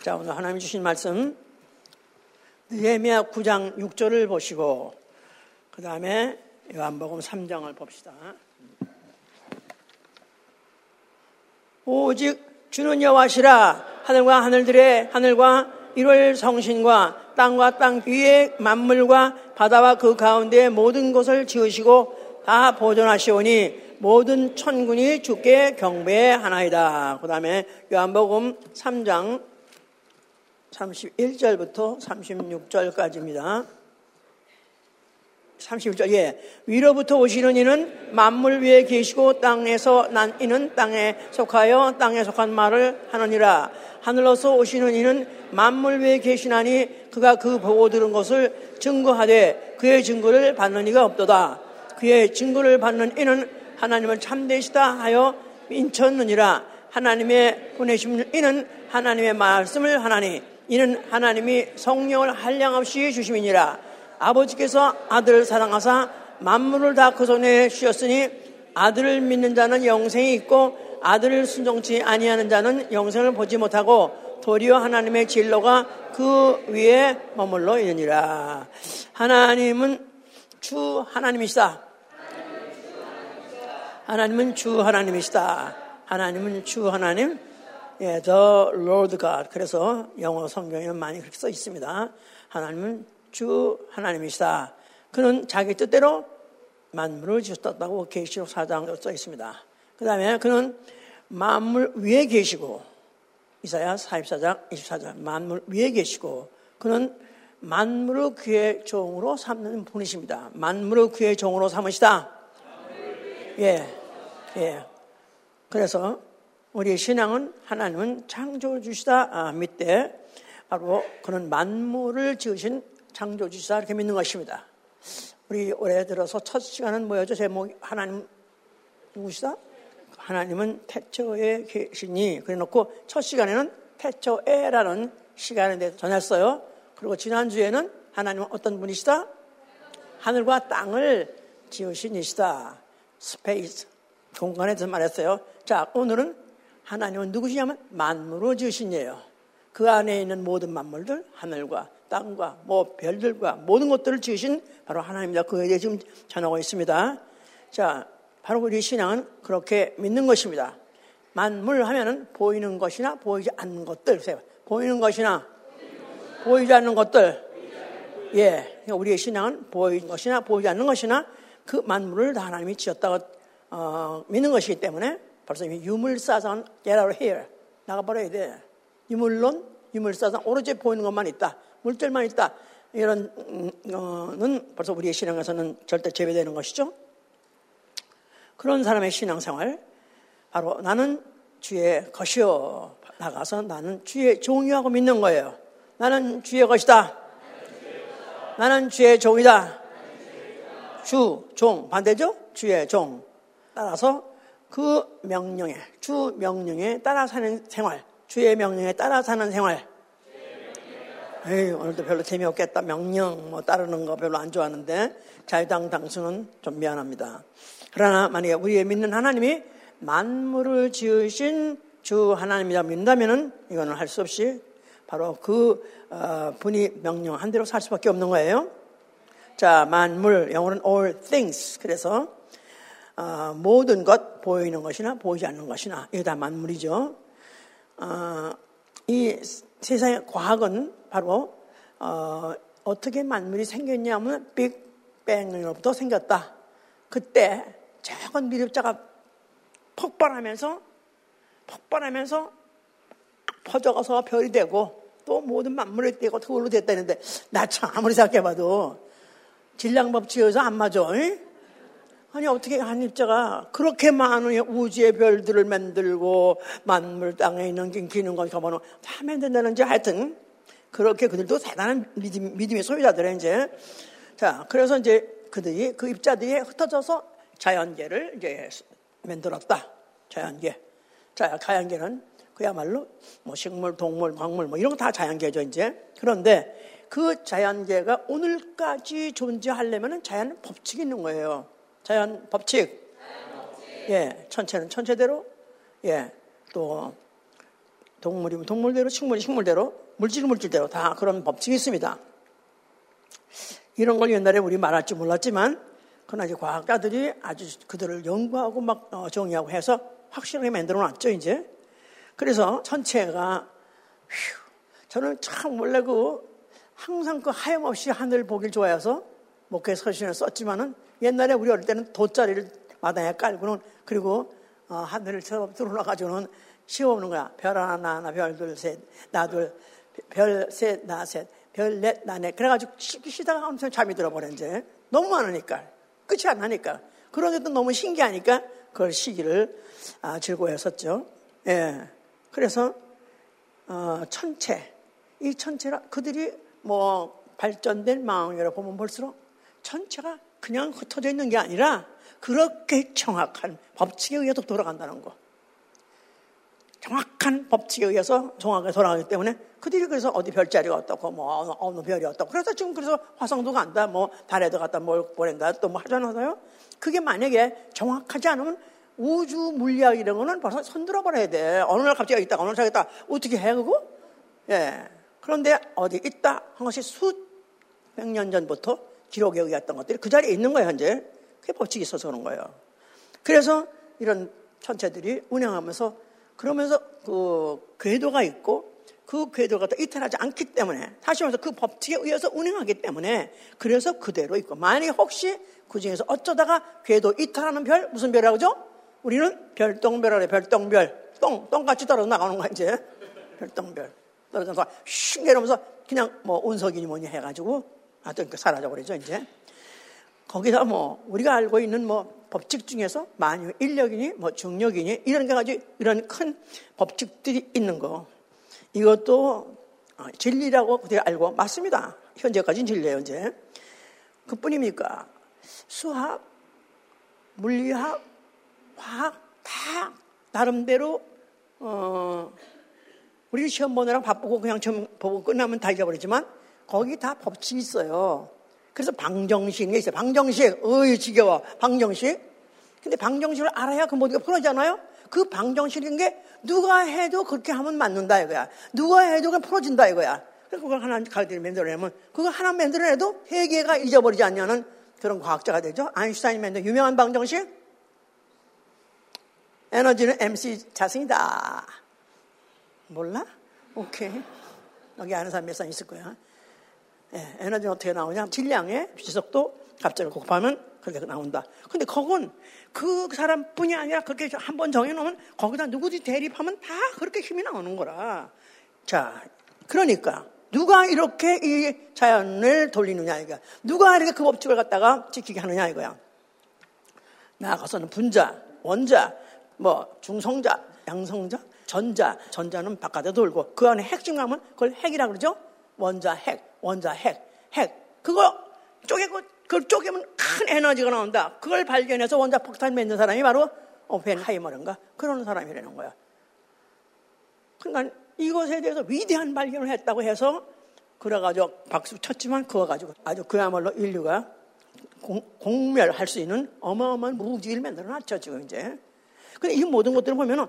자, 오늘 하나님 주신 말씀 느헤미야 9장 6절을 보시고 그 다음에 요한복음 3장을 봅시다. 오직 주는 여호와시라 하늘과 하늘들의 하늘과 일월 성신과 땅과 땅 위의 만물과 바다와 그 가운데 모든 것을 지으시고 다 보존하시오니 모든 천군이 주께 경배하나이다. 그 다음에 요한복음 3장 31절부터 36절까지입니다. 31절, 예. 위로부터 오시는 이는 만물 위에 계시고 땅에서 난 이는 땅에 속하여 땅에 속한 말을 하느니라. 하늘로서 오시는 이는 만물 위에 계시나니 그가 그 보고 들은 것을 증거하되 그의 증거를 받는 이가 없도다. 그의 증거를 받는 이는 하나님을 참되시다 하여 인쳤느니라. 하나님의 보내심 이는 하나님의 말씀을 하나니 이는 하나님이 성령을 한량없이 주심이니라. 아버지께서 아들을 사랑하사 만물을 다 그 손에 쉬었으니 아들을 믿는 자는 영생이 있고 아들을 순종치 아니하는 자는 영생을 보지 못하고 도리어 하나님의 진로가 그 위에 머물러 있느니라. 하나님은 주 하나님이시다. 하나님은 주 하나님이시다. 하나님은 주 하나님. 예, The Lord God. 그래서 영어 성경에는 많이 그렇게 써 있습니다. 하나님은 주 하나님이시다. 그는 자기 뜻대로 만물을 지었다고 계시록 4장에 써 있습니다. 그 다음에 그는 만물 위에 계시고 이사야 44장 24장 만물 위에 계시고 그는 만물을 그의 종으로 삼는 분이십니다. 만물을 그의 종으로 삼으시다. 예, 예. 그래서 우리의 신앙은 하나님은 창조주시다 아, 믿되 바로 그는 만물을 지으신 창조주시다 이렇게 믿는 것입니다. 우리 올해 들어서 첫 시간은 뭐였죠? 제목 하나님 누구시다? 하나님은 태초에 계시니 그래 놓고 첫 시간에는 태초에라는 시간에 대해서 전했어요. 그리고 지난주에는 하나님은 어떤 분이시다? 하늘과 땅을 지으신 이시다. space, 공간에 대해서 말했어요. 자, 오늘은 하나님은 누구시냐면 만물을 지으신 이에요. 그 안에 있는 모든 만물들, 하늘과 땅과 뭐 별들과 모든 것들을 지으신 바로 하나님입니다. 그에 대해 지금 전하고 있습니다. 자, 바로 우리 신앙은 그렇게 믿는 것입니다. 만물 하면은 보이는 것이나 보이지 않는 것들. 보이는 것이나 보이지 않는 것들. 예. 그러니까 우리의 신앙은 보이는 것이나 보이지 않는 것이나 그 만물을 다 하나님이 지었다고 어, 믿는 것이기 때문에 벌써 유물사상 get out here 나가버려야 돼. 유물론, 유물사상 오로지 보이는 것만 있다. 물질만 있다. 이런 거는 벌써 우리의 신앙에서는 절대 제외되는 것이죠. 그런 사람의 신앙생활 바로 나는 주의 것이요 나가서 나는 주의 종이하고 믿는 거예요. 나는 주의 것이다. 나는 주의 종이다. 주, 종, 반대죠? 주의 종. 따라서 그 명령에, 주 명령에 따라 사는 생활, 주의 명령에 따라 사는 생활. 에이, 오늘도 별로 재미없겠다. 명령 뭐 따르는 거 별로 안 좋아하는데 자유당 당수는 좀 미안합니다. 그러나 만약에 우리의 믿는 하나님이 만물을 지으신 주 하나님이라 믿는다면은 이거는 할 수 없이 바로 그 어, 분이 명령한 대로 살 수밖에 없는 거예요. 자, 만물 영어는 all things. 그래서 어, 모든 것 보이는 것이나 보이지 않는 것이나 이게 다 만물이죠. 어, 이 세상의 과학은 바로 어, 떻게 만물이 생겼냐면 빅뱅으로부터 생겼다. 그때 작은 미립자가 폭발하면서 폭발하면서 퍼져가서 별이 되고 또 모든 만물이 되고 그걸로 됐다는데 나 참 아무리 생각해봐도 질량법칙에서 안 맞아. 응? 아니 어떻게 한 입자가 그렇게 많은 우주의 별들을 만들고 만물 땅에 있는 기는 것 가보면 다 만든다는지 하여튼 그렇게 그들도 대단한 믿음, 믿음의 소유자들이 이제. 자 그래서 이제 그들이 그 입자들이 흩어져서 자연계를 이제 만들었다. 자연계. 자 자연계는 그야말로 뭐 식물, 동물, 광물 뭐 이런 거 다 자연계죠 이제. 그런데 그 자연계가 오늘까지 존재하려면 자연 법칙이 있는 거예요. 자연 법칙. 예, 천체는 천체대로, 예, 또 동물이면 동물대로, 식물이 식물대로, 물질은 물질대로 다 그런 법칙이 있습니다. 이런 걸 옛날에 우리 말할 줄 몰랐지만, 그러나 이제 과학자들이 아주 그들을 연구하고 막 어, 정의하고 해서 확실하게 만들어 놨죠, 이제. 그래서 전체가, 휴, 저는 참 원래 그 항상 그 하염없이 하늘 보길 좋아해서 목회 서신을 썼지만은 옛날에 우리 어릴 때는 돗자리를 마당에 깔고는 그리고 어, 하늘을 들어올라가지고는 시험오는 거야. 별 하나, 나, 별 둘, 셋, 나 둘, 별 셋, 나 셋, 별 넷, 나 넷. 그래가지고 쉬다가 엄청 잠이 들어버려, 이제. 너무 많으니까. 끝이 안 나니까. 그런데도 너무 신기하니까 그걸 시기를 아, 즐거워했었죠. 예. 그래서, 어, 천체. 이 천체라, 그들이 뭐 발전된 망원경으로 보면 볼수록 천체가 그냥 흩어져 있는 게 아니라 그렇게 정확한 법칙에 의해서 돌아간다는 거. 정확한 법칙에 의해서 정확하게 돌아가기 때문에 그들이 그래서 어디 별자리가 어떻고 뭐 어느, 어느 별이 어떻고 그래서 지금 그래서 화성도 간다 뭐 달에도 갔다 뭘 보낸다 또 뭐 하잖아요. 그게 만약에 정확하지 않으면 우주 물리학 이런 거는 벌써 손들어 버려야 돼. 어느 날 갑자기 있다 어느 날 저기 있다 어떻게 해 그거? 예. 그런데 어디 있다 한 것이 수백 년 전부터 기록에 의했던 것들이 그 자리에 있는 거예요 현재. 그게 법칙이 있어서 그런 거예요. 그래서 이런 천체들이 운영하면서 그러면서 그 궤도가 있고 그 궤도가 또 이탈하지 않기 때문에 다시 말해서 그 법칙에 의해서 운행하기 때문에 그래서 그대로 있고 만약 혹시 그 중에서 어쩌다가 궤도 이탈하는 별 무슨 별이라고 죠? 우리는 별똥별이래 별똥별. 똥 똥같이 떨어져 나가는 거야 이제. 별똥별. 떨어져서 슉 내려오면서 그냥 뭐 운석이니 뭐니 해가지고 하여튼 그 사라져 버리죠 이제 거기다 뭐 우리가 알고 있는 뭐 법칙 중에서 만유 인력이니 뭐 중력이니 이런 게 가지고 이런 큰 법칙들이 있는 거 이것도 어, 진리라고 그때 알고 맞습니다. 현재까지는 진리예요 이제 그 뿐입니까? 수학, 물리학, 화학 다 나름대로 어, 우리 시험 보느라 바쁘고 그냥 점 보고 끝나면 다 잊어버리지만 거기 다 법칙이 있어요. 그래서 방정식이 있어요. 방정식. 어이, 지겨워. 방정식. 근데 방정식을 알아야 그 모두가 풀어지잖아요? 그 방정식인 게 누가 해도 그렇게 하면 맞는다 이거야. 누가 해도 그냥 풀어진다 이거야. 그래서 그걸 하나 가르쳐 만들어내면 그거 하나 만들어내도 세계가 잊어버리지 않냐는 그런 과학자가 되죠. 아인슈타인이 만든 유명한 방정식. 에너지는 MC 자승이다. 몰라? 오케이. 여기 아는 사람 몇 사람 있을 거야. 예, 에너지는 어떻게 나오냐? 질량의 지속도 갑자기 곱하면 그렇게 나온다. 근데 그건 그 사람뿐이 아니라 그렇게 한 번 정해놓으면 거기다 누구든지 대립하면 다 그렇게 힘이 나오는 거라. 자, 그러니까 누가 이렇게 이 자연을 돌리느냐 이거야. 누가 이렇게 그 법칙을 갖다가 지키게 하느냐 이거야. 나아가서는 분자, 원자, 뭐 중성자, 양성자, 전자, 전자는 바깥에 돌고 그 안에 핵심감은 그걸 핵이라 그러죠. 원자 핵, 원자 핵, 핵. 그거 쪼개고, 그걸 쪼개면 큰 에너지가 나온다. 그걸 발견해서 원자 폭탄 맺는 사람이 바로 오펜하이머인가? 그런 사람이라는 거야. 그러니까 이것에 대해서 위대한 발견을 했다고 해서 그래가지고 박수 쳤지만 그거 가지고 아주 그야말로 인류가 공, 멸할수 있는 어마어마한 무기를 만들어 놨죠, 지금 이제. 근데 이 모든 것들을 보면은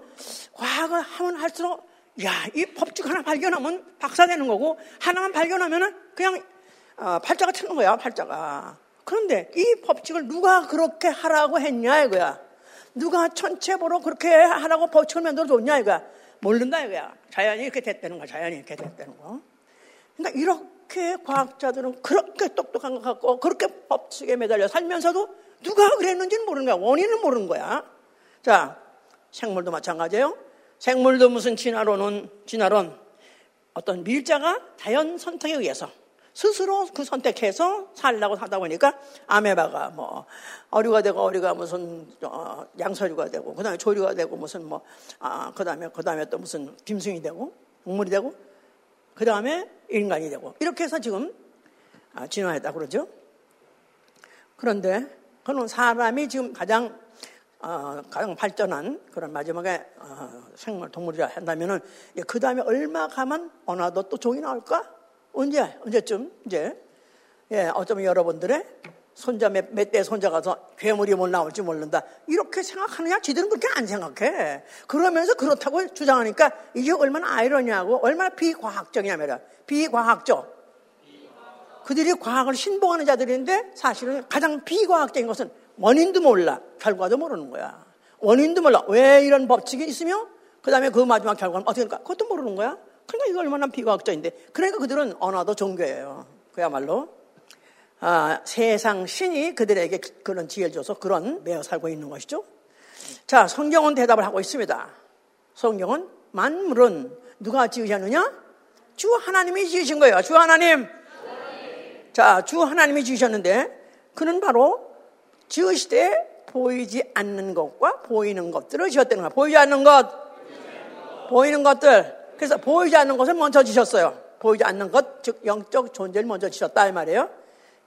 과학을 하면 할수록 야, 이 법칙 하나 발견하면 박사되는 거고, 하나만 발견하면은 그냥, 어, 팔자가 트는 거야, 팔자가. 그런데 이 법칙을 누가 그렇게 하라고 했냐, 이거야. 누가 천체보로 그렇게 하라고 법칙을 만들어 줬냐, 이거야. 모른다, 이거야. 자연이 이렇게 됐다는 거야, 자연이 이렇게 됐다는 거. 그러니까 이렇게 과학자들은 그렇게 똑똑한 것 같고, 그렇게 법칙에 매달려 살면서도 누가 그랬는지는 모르는 거야. 원인은 모르는 거야. 자, 생물도 마찬가지예요. 생물도 무슨 진화론은 진화론 어떤 밀자가 자연 선택에 의해서 스스로 그 선택해서 살라고 하다 보니까 아메바가 뭐 어류가 되고 어류가 무슨 어, 양서류가 되고 그다음에 조류가 되고 무슨 뭐 아, 그다음에 그다음에 또 무슨 짐승이 되고 동물이 되고 그다음에 인간이 되고 이렇게 해서 지금 아, 진화했다 그러죠. 그런데 그는 사람이 지금 가장 어, 가장 발전한 그런 마지막에 어, 생물 동물이라 한다면은 그 다음에 얼마 가면 어나도 또 종이 나올까? 언제 언제쯤 이제 예 어쩌면 여러분들의 손자 몇, 몇대 손자 가서 괴물이 뭘 나올지 모른다. 이렇게 생각하느냐? 지들은 그렇게 안 생각해. 그러면서 그렇다고 주장하니까 이게 얼마나 아이러니하고 얼마나 비과학적이냐 말이야. 비과학적. 그들이 과학을 신봉하는 자들인데 사실은 가장 비과학적인 것은 원인도 몰라. 결과도 모르는 거야. 원인도 몰라. 왜 이런 법칙이 있으며 그 다음에 그 마지막 결과는 어떻게 될까? 그것도 모르는 거야. 그러니까 이거 얼마나 비과학적인데. 그러니까 그들은 언어도 종교예요. 그야말로. 아, 세상 신이 그들에게 그런 지혜를 줘서 그런 매어 살고 있는 것이죠. 자, 성경은 대답을 하고 있습니다. 성경은 만물은 누가 지으셨느냐? 주 하나님이 지으신 거예요. 주 하나님. 자, 주 하나님이 지으셨는데 그는 바로 지으시되 보이지 않는 것과 보이는 것들을 지었다는 거야. 보이지 않는 것, 보이는 것들. 그래서 보이지 않는 것을 먼저 지셨어요. 보이지 않는 것, 즉 영적 존재를 먼저 지셨다 이 말이에요.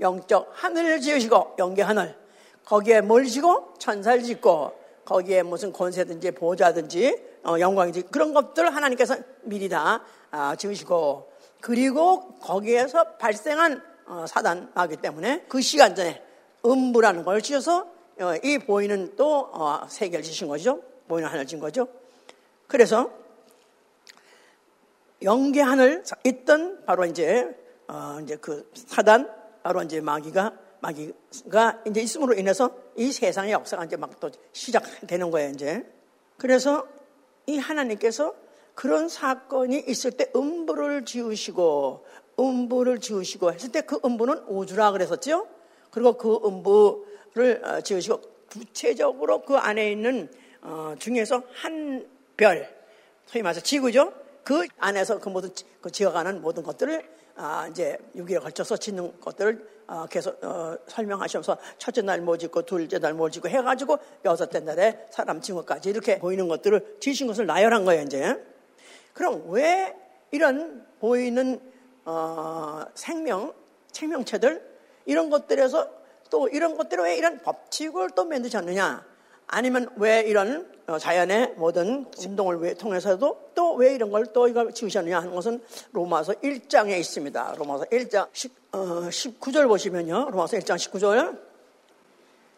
영적 하늘을 지으시고 영계 하늘. 거기에 뭘 지고 천사를 짓고 거기에 무슨 권세든지 보좌든지 어, 영광이든지 그런 것들 하나님께서 미리 다 아, 지으시고 그리고 거기에서 발생한 어, 사단 하기 때문에 그 시간 전에 음부라는 걸 지어서 어, 이 보이는 또 어, 세계를 지신 거죠. 보이는 하늘 진 거죠. 그래서 영계 하늘 있던 바로 이제 어 이제 그 사단 바로 이제 마귀가 마귀가 이제 있음으로 인해서 이 세상의 역사가 이제 막 또 시작되는 거예요 이제. 그래서 이 하나님께서 그런 사건이 있을 때 음부를 지으시고 음부를 지으시고 했을 때 그 음부는 우주라 그랬었죠. 그리고 그 음부를 어, 지으시고 구체적으로 그 안에 있는 어 중에서 한 별, 소위 말해서 지구죠. 그 안에서 그 모든 그 지어가는 모든 것들을 아, 이제 6일에 걸쳐서 짓는 것들을 어, 계속 어, 설명하시면서 첫째 날 뭐 짓고 둘째 날 뭐 짓고 해가지고 여섯째 날에 사람 징후까지 이렇게 보이는 것들을 지신 것을 나열한 거예요 이제. 그럼 왜 이런 보이는 어, 생명 생명체들 이런 것들에서 또 이런 것들을 왜 이런 법칙을 또 만드셨느냐? 아니면 왜 이런 어, 자연의 모든 운동을 통해서도 또 왜 이런 걸 또 이걸 지으셨느냐 하는 것은 로마서 1장에 있습니다. 로마서 1장 10, 어, 19절 보시면요. 로마서 1장 19절.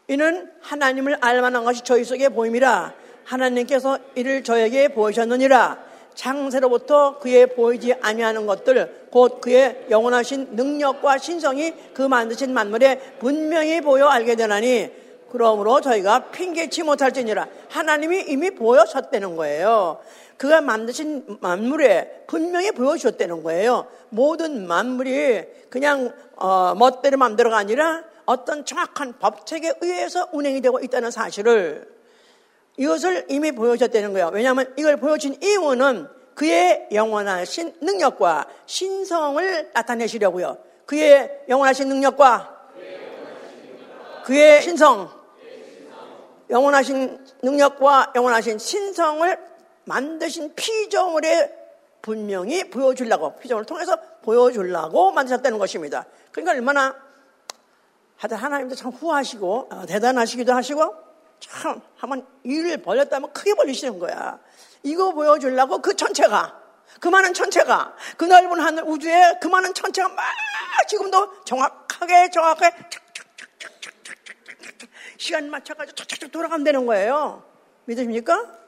이는 하나님을 알만한 것이 저희 속에 보임이라 하나님께서 이를 저에게 보이셨느니라 장세로부터 그의 보이지 아니하는 것들 곧 그의 영원하신 능력과 신성이 그 만드신 만물에 분명히 보여 알게 되나니 그러므로 저희가 핑계치 못할지니라 하나님이 이미 보여줬다는 거예요. 그가 만드신 만물에 분명히 보여주셨다는 거예요. 모든 만물이 그냥 어, 멋대로 맘대로가 아니라 어떤 정확한 법칙에 의해서 운행이 되고 있다는 사실을 이것을 이미 보여줬다는 거예요. 왜냐하면 이걸 보여준 이유는 그의 영원하신 능력과 신성을 나타내시려고요. 그의 영원하신 능력과 그의 신성, 영원하신 능력과 영원하신 신성을 만드신 피조물에 분명히 보여주려고, 피조물을 통해서 보여주려고 만드셨다는 것입니다. 그러니까 얼마나 하여튼 하나님도 참 후하시고, 어, 대단하시기도 하시고, 참, 한번 일을 벌렸다면 크게 벌리시는 거야. 이거 보여주려고 그 전체가, 그 많은 천체가, 그 넓은 하늘 우주에 그 많은 천체가 막 지금도 정확하게, 정확하게 시간 맞춰가지고 촉촉촉 돌아가면 되는 거예요. 믿으십니까?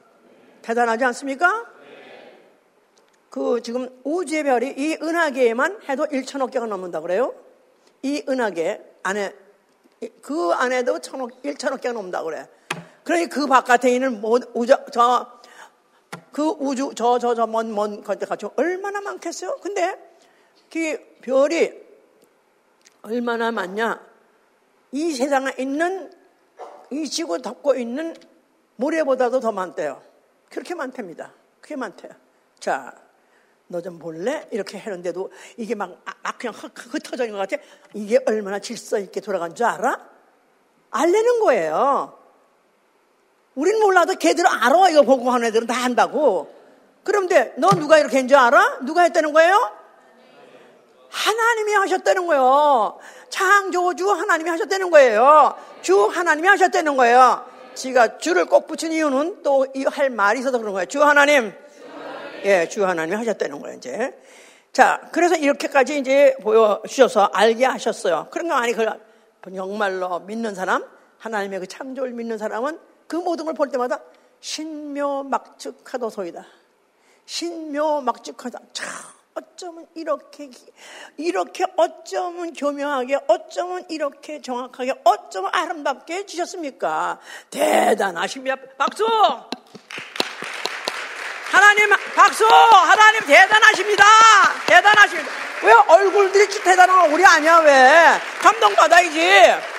대단하지 않습니까? 그 지금 우주의 별이 이 은하계에만 해도 1천억 개가 넘는다 그래요. 이 은하계 안에 그 안에도 천억 1천억 개가 넘는다 그래. 그러니 그 바깥에 있는 우주 저 그 우주 저 저 저 먼먼 것들 가지고 얼마나 많겠어요? 근데 그 별이 얼마나 많냐? 이 세상에 있는 이 지구 덮고 있는 모래보다도 더 많대요. 그렇게 많답니다. 그게 많대요. 자, 너 좀 볼래? 이렇게 하는데도 이게 막, 아, 막 그냥 흩어져 있는 것 같아. 이게 얼마나 질서 있게 돌아간 줄 알아? 알려는 거예요. 우린 몰라도 걔들 알아. 이거 보고 하는 애들은 다 한다고. 그런데 너 누가 이렇게 한 줄 알아? 누가 했다는 거예요? 하나님이 하셨다는 거예요. 창조주 하나님이 하셨다는 거예요. 주 하나님이 하셨다는 거예요. 지가 주를 꼭 붙인 이유는 또이할 말이 있어서 그런 거예요. 주 하나님. 예, 주 하나님이 하셨다는 거예요, 이제. 자, 그래서 이렇게까지 이제 보여주셔서 알게 하셨어요. 그런 거 아니, 그 정말로 믿는 사람, 하나님의 그 창조를 믿는 사람은 그 모든 걸 볼 때마다 신묘막측하도소이다. 신묘막측하다. 참 어쩌면 이렇게 이렇게 어쩌면 교묘하게 어쩌면 이렇게 정확하게 어쩌면 아름답게 해주셨습니까? 대단하십니다. 박수! 하나님 박수! 하나님 대단하십니다. 대단하십니다. 왜 얼굴들이 대단한 얼굴이 아니야 왜? 감동받아야지.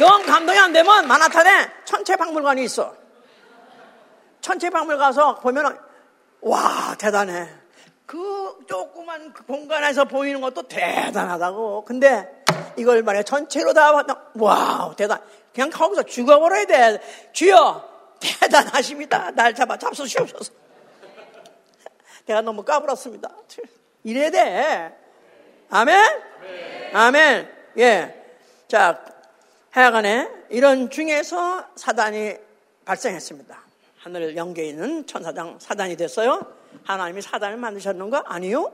정 감동이 안 되면 마나탄에 천체 박물관이 있어. 천체 박물 가서 보면은 와 대단해. 그 조그만 그 공간에서 보이는 것도 대단하다고. 근데 이걸 말해 전체로 다와 대단. 그냥 거기서 죽어버려야 돼. 주여 대단하십니다. 날 잡아 잡수시옵소서. 내가 너무 까불었습니다. 이래야 돼. 아멘? 아멘. 예. 자, 하여간에 이런 중에서 사단이 발생했습니다. 하늘 영계에 있는 천사장 사단이 됐어요. 하나님이 사단을 만드셨는가? 아니요.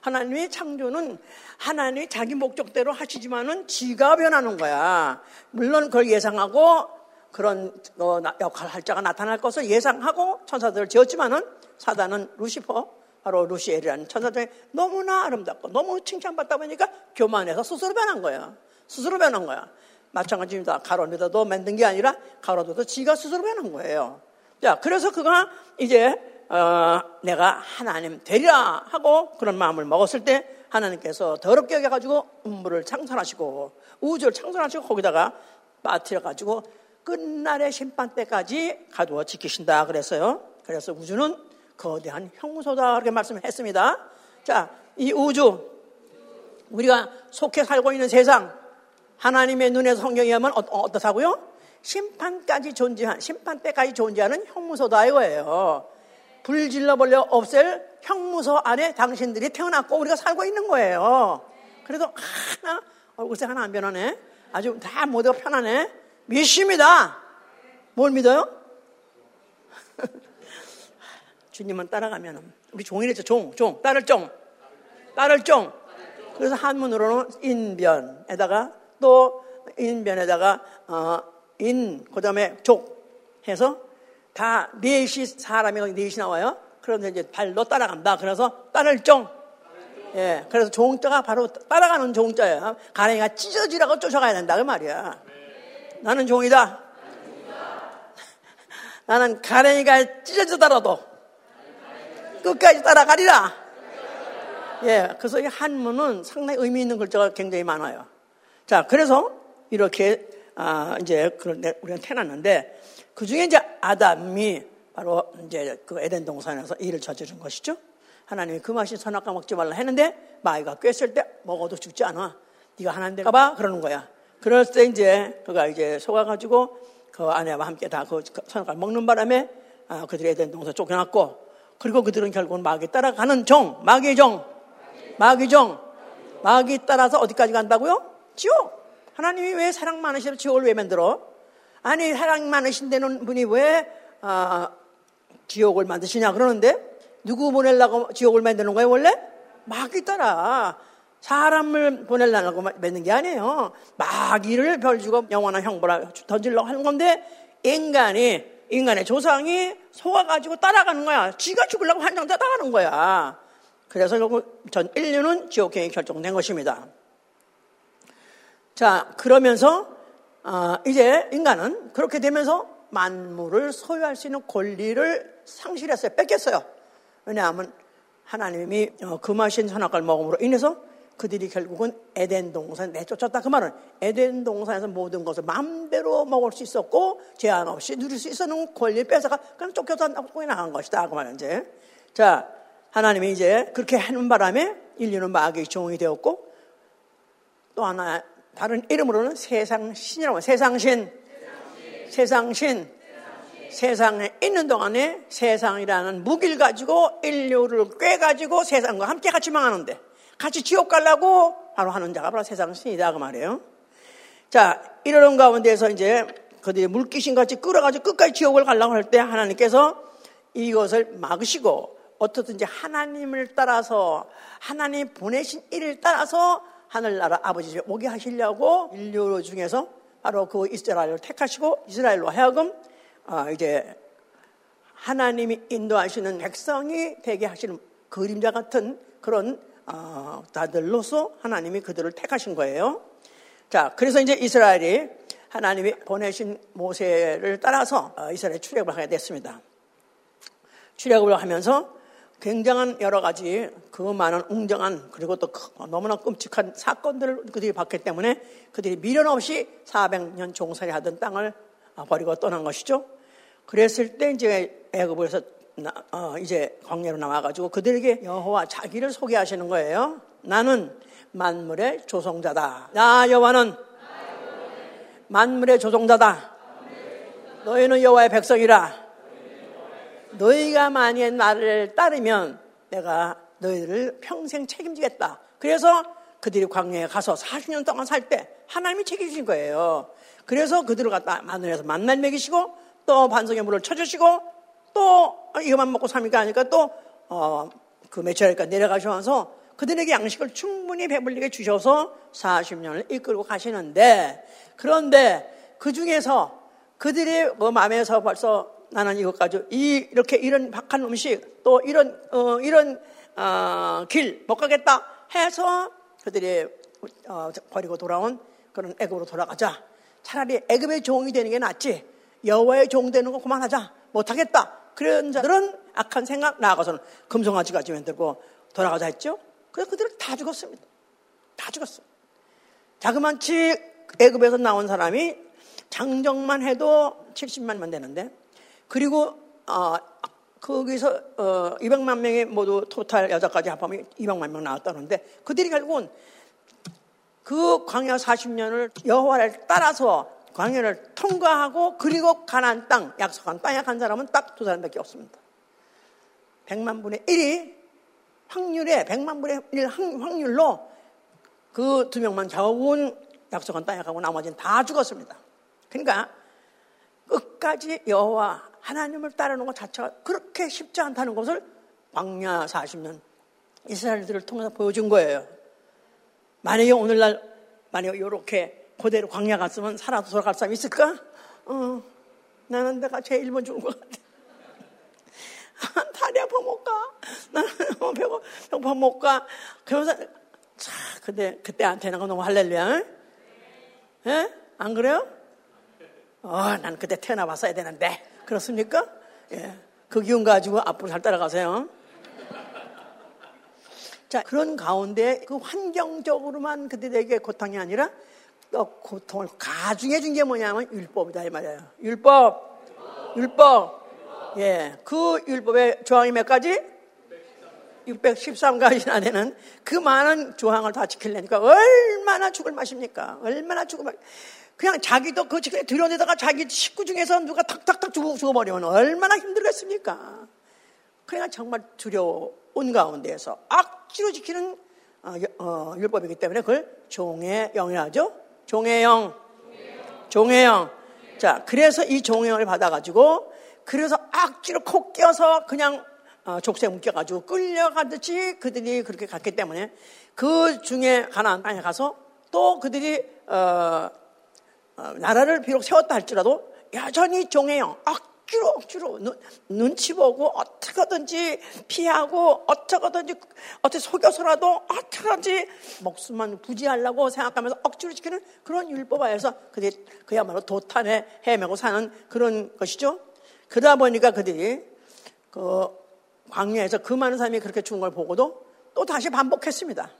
하나님의 창조는 하나님이 자기 목적대로 하시지만은 지가 변하는 거야. 물론 그걸 예상하고 그런 어, 역할 할 자가 나타날 것을 예상하고 천사들을 지었지만은 사단은 루시퍼 바로 루시엘이라는 천사 중에 너무나 아름답고 너무 칭찬받다 보니까 교만해서 스스로 변한 거야. 스스로 변한 거야. 마찬가지입니다. 가로미더도 만든 게 아니라 가로도도 지가 스스로 변한 거예요. 자, 그래서 그가 이제 어, 내가 하나님 되리라 하고 그런 마음을 먹었을 때 하나님께서 더럽게 여겨가지고 음물을 창설하시고 우주를 창설하시고 거기다가 빠뜨려가지고 끝날의 심판 때까지 가두어 지키신다 그랬어요. 그래서 우주는 거대한 형소다 그렇게 말씀했습니다. 자, 이 우주 우리가 속해 살고 있는 세상 하나님의 눈에 성경에 하면 어, 어떻다고요? 심판까지 존재한, 심판 때까지 존재하는 형무소다 이거예요. 불질러 버려 없앨 형무소 안에 당신들이 태어났고 우리가 살고 있는 거예요. 그래도 하나, 얼굴색 하나 안 변하네. 아주 다 모두가 편하네. 믿습니다. 뭘 믿어요? 주님은 따라가면, 우리 종이랬죠, 종, 종, 따를 종, 따를 종. 그래서 한문으로는 인변에다가 또 인변에다가, 어, 인, 그 다음에 족 해서 다 넷이 사람이 넷이 나와요. 그런데 이제 발로 따라간다. 그래서 따를 종. 예. 그래서 종자가 바로 따라가는 종자예요. 가랭이가 찢어지라고 쫓아가야 된다. 그 말이야. 나는 종이다. 나는 가랭이가 찢어지더라도 끝까지 따라가리라. 예. 그래서 이 한문은 상당히 의미 있는 글자가 굉장히 많아요. 자, 그래서 이렇게 아, 이제 그런 우리가 태어났는데 그 중에 이제 아담이 바로 이제 그 에덴 동산에서 일을 저지른 것이죠. 하나님이 그 맛이 선악과 먹지 말라 했는데 마이가 꿰을 때 먹어도 죽지 않아. 네가 하나님 될까봐 그러는 거야. 그럴 때 이제 그가 이제 속아가지고 그 아내와 함께 다 그 선악과 먹는 바람에 아, 그들이 에덴 동산 쫓겨났고 그리고 그들은 결국은 마귀 따라가는 종, 마귀의 종, 마귀 종, 마귀 따라서 어디까지 간다고요? 지옥. 하나님이 왜 사랑 많으시면 지옥을 왜 만들어? 아니 사랑 많으신 데는 분이 왜 아, 지옥을 만드시냐 그러는데 누구 보내려고 지옥을 만드는 거예요 원래? 마귀 따라 사람을 보내려고 만든 게 아니에요. 마귀를 별주고 영원한 형벌을 던지려고 하는 건데 인간이 인간의 조상이 속아가지고 따라가는 거야. 지가 죽으려고 한장 따라가는 거야. 그래서 결국 전 인류는 지옥행이 결정된 것입니다. 자, 그러면서 어, 이제 인간은 그렇게 되면서 만물을 소유할 수 있는 권리를 상실했어요. 뺏겼어요. 왜냐하면 하나님이 어, 금하신 선악과를 먹음으로 인해서 그들이 결국은 에덴 동산 내쫓았다. 그 말은 에덴 동산에서 모든 것을 마음대로 먹을 수 있었고 제한 없이 누릴 수 있었는 권리를 뺏어가 그냥 쫓겨서 나간 것이다. 그 말은 이제 자 하나님이 이제 그렇게 하는 바람에 인류는 마귀의 종이 되었고 또 하나 다른 이름으로는 세상 신이라고 세상 신. 세상 신. 세상에 있는 동안에 세상이라는 무기를 가지고 인류를 꿰 가지고 세상과 함께 같이 망하는데 같이 지옥 가려고 바로 하는 자가 바로 세상 신이다 그 말이에요. 자 이러는 가운데서 이제 그들이 물귀신 같이 끌어가지고 끝까지 지옥을 가려고 할 때 하나님께서 이것을 막으시고 어떻든지 하나님을 따라서 하나님 보내신 일을 따라서 하늘나라 아버지 집에 오게 하시려고 인류 중에서 바로 그 이스라엘을 택하시고 이스라엘로 하여금 어, 이제 하나님이 인도하시는 백성이 되게 하시는 그림자 같은 그런 어, 자들로서 하나님이 그들을 택하신 거예요. 자, 그래서 이제 이스라엘이 하나님이 보내신 모세를 따라서 어, 이스라엘 출애굽을 하게 됐습니다. 출애굽을 하면서 굉장한 여러 가지 그 많은 웅장한 그리고 또 너무나 끔찍한 사건들을 그들이 봤기 때문에 그들이 미련 없이 400년 종살이 하던 땅을 버리고 떠난 것이죠. 그랬을 때 이제 애굽에서 어, 이제 광야로 나와가지고 그들에게 여호와 자기를 소개하시는 거예요. 나는 만물의 조성자다. 나 여호와는 만물의 조종자다. 너희는 여호와의 백성이라. 너희가 만약 나를 따르면 내가 너희들을 평생 책임지겠다. 그래서 그들이 광야에 가서 40년 동안 살 때 하나님이 책임지신 거예요. 그래서 그들을 갖다 마늘에서 만날 먹이시고 또 반석의 물을 쳐주시고 또 이것만 먹고 삽니까 하니까 또 어, 그 며칠일까 내려가셔서 그들에게 양식을 충분히 배불리게 주셔서 40년을 이끌고 가시는데 그런데 그 중에서 그들의 뭐 마음에서 벌써 나는 이것 가지고 이, 이렇게 이런 박한 음식 또 이런 어, 이런 어, 길못 가겠다 해서 그들이 어, 버리고 돌아온 그런 애굽으로 돌아가자. 차라리 애굽의 종이 되는 게 낫지. 여호와의 종 되는 거 그만하자. 못하겠다. 그런 자들은 악한 생각 나아가서는 금송아지까지 만들고 돌아가자 했죠. 그래서 그들은 다 죽었습니다. 다 죽었어요. 자그만치 애굽에서 나온 사람이 장정만 해도 70만만 되는데 그리고 어, 거기서 어, 200만 명이 모두 토탈 여자까지 합하면 200만 명 나왔다는데 그들이 결국은 그 광야 40년을 여호와를 따라서 광야를 통과하고 그리고 가난 땅 약속한 땅에 간 사람은 딱 두 사람밖에 없습니다. 100만 분의 1이 확률에 100만 분의 1 확률로 그 두 명만 겨우 약속한 땅에 가고 나머지는 다 죽었습니다. 그러니까 끝까지 여호와 하나님을 따르는 것 자체가 그렇게 쉽지 않다는 것을 광야 40년 이스라엘들을 통해서 보여준 거예요. 만약에 오늘날 만약에 이렇게 그대로 광야 갔으면 살아도 돌아갈 사람 있을까? 어, 나는 내가 제일 먼저 죽은 것 같아. 다리 아파 못 가. 나는 배고, 배고파 못 가. 그러면서, 자, 근데 그때한테는 너무 할렐루야. 예? 안 그래요? 어, 난 그때 태어나 봤어야 되는데. 그렇습니까? 예. 그 기운 가지고 앞으로 잘 따라가세요. 자, 그런 가운데 그 환경적으로만 그들에게 고통이 아니라 또 고통을 가중해 준 게 뭐냐면 율법이다 이 말이에요. 율법. 율법. 예. 그 율법의 조항이 몇 가지? 613가지나 되는 그 많은 조항을 다 지키려니까 얼마나 죽을 맛입니까? 얼마나 죽을 맛. 그냥 자기도 그 집에 들여내다가 자기 식구 중에서 누가 탁탁탁 죽어, 죽어버리면 얼마나 힘들겠습니까? 그냥 정말 두려운 가운데에서 악지로 지키는 어, 어, 율법이기 때문에 그걸 종의 영이라죠. 종의 영. 종의 영. 자, 그래서 이 종의 영을 받아가지고 그래서 악지로 콕 껴서 그냥 어, 족쇄 묶여가지고 끌려가듯이 그들이 그렇게 갔기 때문에 그 중에 가나안 땅에 가서 또 그들이 어, 어, 나라를 비록 세웠다 할지라도 여전히 종해요. 억지로 억지로 눈, 눈치 보고 어떻게든지 피하고 어떻게든지 어떻게 속여서라도 어떻게든지 목숨만 부지하려고 생각하면서 억지로 지키는 그런 율법하에서 그들이 그야말로 도탄에 헤매고 사는 그런 것이죠. 그러다 보니까 그들이 그 광야에서 그 많은 사람이 그렇게 죽은 걸 보고도 또 다시 반복했습니다.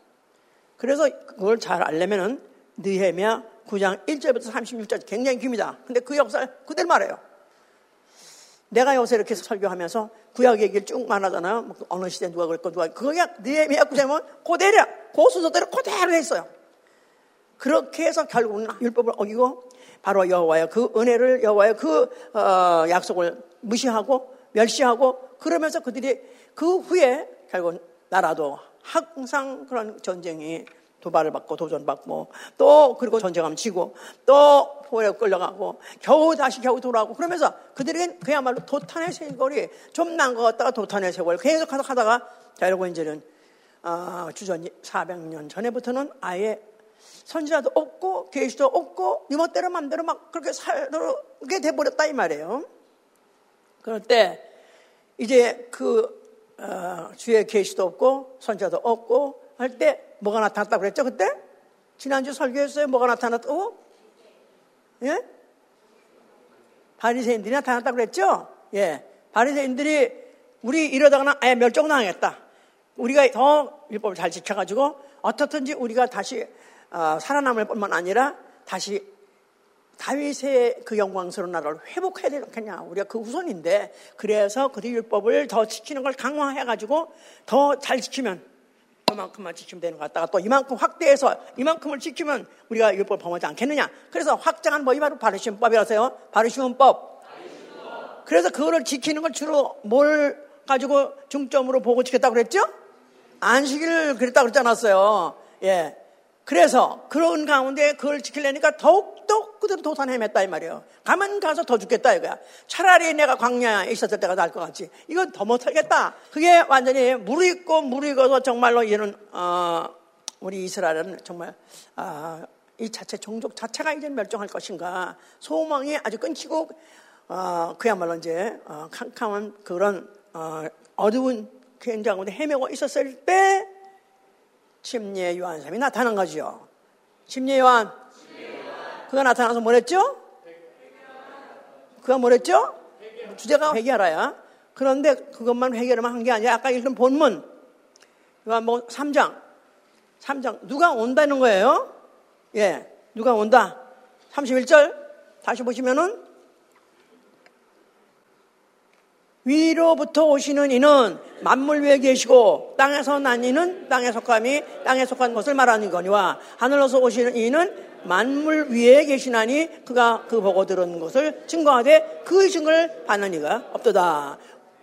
그래서 그걸 잘 알려면은 느헤미야 9장 1절부터 36절 굉장히 깁니다. 근데 그 역사를 그대로 말해요. 내가 여기서 이렇게 설교하면서 구약 얘기를 쭉 말하잖아요. 뭐 어느 시대 누가 그랬고 누가 그냥 느헤미야 9장은 그대로 그 순서대로 그대로 했어요. 그렇게 해서 결국은 율법을 어기고 바로 여호와의 그 은혜를 여호와의 그 어, 약속을 무시하고 멸시하고 그러면서 그들이 그 후에 결국 나라도 항상 그런 전쟁이 도발을 받고 도전받고 또 그리고 전쟁하면 지고 또 포에 끌려가고 겨우 다시 겨우 돌아오고 그러면서 그들에겐 그야말로 도탄의 세월이 좀 난 것 같다가 도탄의 세월 계속 하다가 자 여러분 이제는 어, 주전 400년 전에부터는 아예 선지자도 없고 계시도 없고 네 멋대로 맘대로 막 그렇게 살게 돼버렸다 이 말이에요. 그럴 때 이제 그 어, 주의 계시도 없고 선지자도 없고 할 때 뭐가 나타났다고 그랬죠 그때? 지난주 설교했어요. 뭐가 나타났다고? 예? 바리새인들이 나타났다고 그랬죠? 예. 바리새인들이 우리 이러다가는 아예 멸종당하겠다. 우리가 더 율법을 잘 지켜가지고 어떻든지 우리가 다시 어, 살아남을 뿐만 아니라 다시 다윗의 그 영광스러운 나라를 회복해야 되지 않겠냐. 우리가 그 우선인데 그래서 그 율법을 더 지키는 걸 강화해가지고 더 잘 지키면 그만큼만 지키면 되는 것 같다가 또 이만큼 확대해서 이만큼을 지키면 우리가 율법을 범하지 않겠느냐. 그래서 확장한 법이 바로 바르시문법이라서요. 바르시문법. 그래서 그거를 지키는 걸 주로 뭘 가지고 중점으로 보고 지켰다고 그랬죠? 안식일을 그랬다고 그랬지 않았어요. 예. 그래서 그런 가운데 그걸 지키려니까 더욱더 그대로 도산 헤맸다 이 말이에요. 가면 가서 더 죽겠다 이거야. 차라리 내가 광야에 있었을 때가 나을 것 같지. 이건 더 못하겠다. 그게 완전히 무르익고 무르익어서 정말로 얘는 어, 우리 이스라엘은 정말 어, 이 자체 종족 자체가 이제 멸종할 것인가 소망이 아주 끊기고 어, 그야말로 이제 어, 캄캄한 그런 어, 어두운 굉장 가운데 헤매고 있었을 때 침례 요한삼이 나타난 거죠. 침례 요한. 그가 나타나서 뭐랬죠? 그가 뭐랬죠? 주제가 회개하라야. 그런데 그것만 회개를만 한 게 아니라 아까 읽은 본문. 요한 뭐 3장. 3장. 누가 온다는 거예요? 예. 누가 온다. 31절. 다시 보시면은 위로부터 오시는 이는 만물 위에 계시고 땅에서 난 이는 땅에 속함이 땅에 속한 것을 말하는 거니와 하늘로서 오시는 이는 만물 위에 계시나니 그가 그 보고 들은 것을 증거하되 그 증거를 받는 이가 없도다.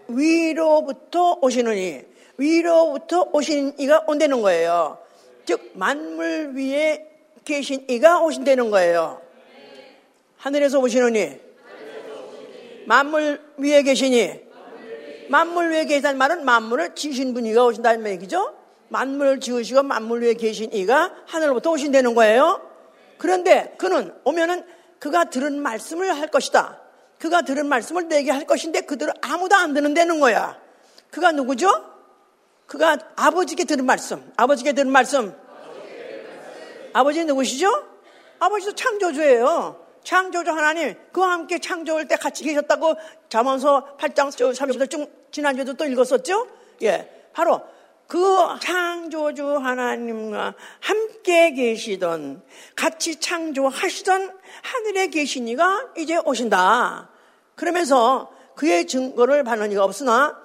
위로부터 오시는 이, 위로부터 오신 이가 온다는 거예요. 즉 만물 위에 계신 이가 오신다는 거예요. 하늘에서 오시는 이, 만물 위에 계시니 만물 위에 계시다는 말은 만물을 지으신 분이 가 오신다는 얘기죠. 만물을 지으시고 만물 위에 계신 이가 하늘로부터 오신다는 거예요. 그런데 그는 오면은 그가 들은 말씀을 할 것이다. 그가 들은 말씀을 내게 할 것인데 그들은 아무도 안 듣는다는 거야. 그가 누구죠? 그가 아버지께 들은 말씀. 아버지께 들은 말씀. 아버지 누구시죠? 아버지도 창조주예요. 창조주 하나님 그와 함께 창조할 때 같이 계셨다고 자언서 8장 30절 쭉 지난주에도 또 읽었었죠? 예. 바로 그 창조주 하나님과 함께 계시던 같이 창조하시던 하늘에 계신 이가 이제 오신다. 그러면서 그의 증거를 받는 이가 없으나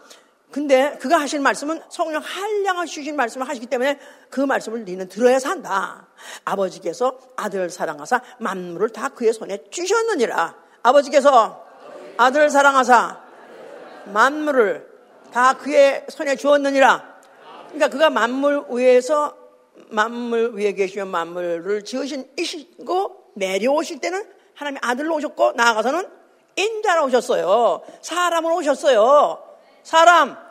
근데 그가 하신 말씀은 성령 한량을 주신 말씀을 하시기 때문에 그 말씀을 너는 들어야 산다. 아버지께서 아들을 사랑하사 만물을 다 그의 손에 주셨느니라. 아버지께서 아들을 사랑하사 만물을 다 그의 손에 주었느니라. 그러니까 그가 만물 위에서 만물 위에 계시면 만물을 지으신 이시고 내려오실 때는 하나님의 아들로 오셨고 나아가서는 인자로 오셨어요. 사람으로 오셨어요. 사람.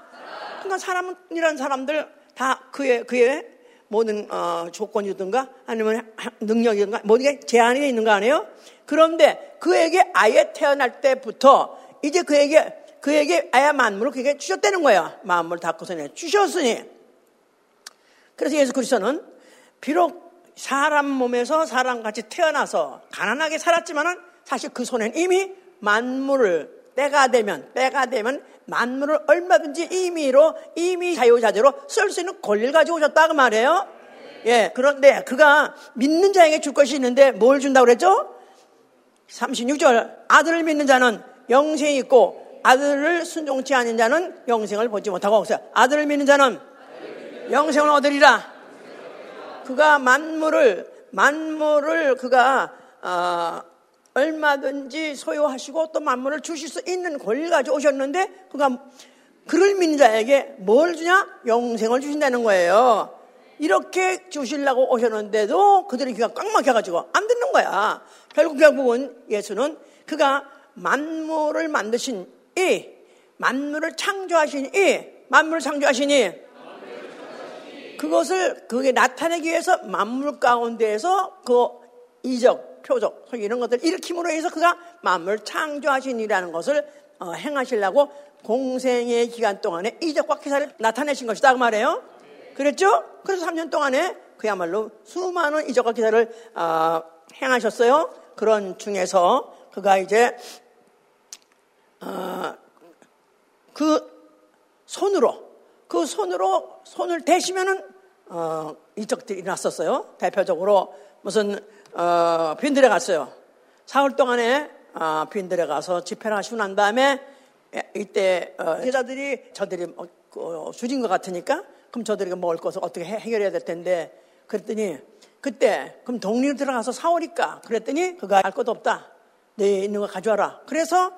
그러니까 사람이라는 사람들 다 그의 그의 모든 어, 조건이든가 아니면 능력이든가 모든 게 제한이 있는 거 아니에요? 그런데 그에게 아예 태어날 때부터 이제 그에게 그에게 아예 만물을 그에게 주셨다는 거야. 만물 닦고서내 주셨으니. 그래서 예수 그리스도는 비록 사람 몸에서 사람같이 태어나서 가난하게 살았지만은 사실 그 손엔 이미 만물을 때가 되면 때가 되면 만물을 얼마든지 임의로 이미 자유자재로 쓸 수 있는 권리를 가지고 오셨다 그 말이에요. 예, 그런데 그가 믿는 자에게 줄 것이 있는데 뭘 준다고 그랬죠? 36절 아들을 믿는 자는 영생이 있고 아들을 순종치 않은 자는 영생을 보지 못하고 없어요. 아들을 믿는 자는 영생을 얻으리라. 그가 만물을 만물을 그가 어, 얼마든지 소유하시고 또 만물을 주실 수 있는 권리를 가지고 오셨는데 그가 그를 믿는 자에게 뭘 주냐? 영생을 주신다는 거예요. 이렇게 주시려고 오셨는데도 그들의 귀가 꽉 막혀가지고 안 듣는 거야. 결국 결국은 예수는 그가 만물을 만드신 이 만물을 창조하신 이 만물을 창조하시니 그것을 그게 나타내기 위해서 만물 가운데에서 그 이적, 표적, 이런 것들 일으킴으로 해서 그가 만물 창조하신 이라는 것을 어, 행하시려고 공생의 기간 동안에 이적과 기사를 나타내신 것이다 그 말이에요. 그랬죠? 그래서 3년 동안에 그야말로 수많은 이적과 기사를 어, 행하셨어요. 그런 중에서 그가 이제 어, 그 손으로 그 손으로 손을 대시면은 어, 이적들이 일어났었어요. 대표적으로 무슨 어, 빈들에 갔어요. 사흘 동안에 어, 빈들에 가서 집회를 하시고 난 다음에 이때 어, 여자들이 저들이 뭐, 어, 줄인 것 같으니까 그럼 저들이 먹을 것을 어떻게 해, 결해야 될 텐데 그랬더니 그때 그럼 동리로 들어가서 사오니까 그랬더니 그가 알 것도 없다. 내 있는 거 가져와라. 그래서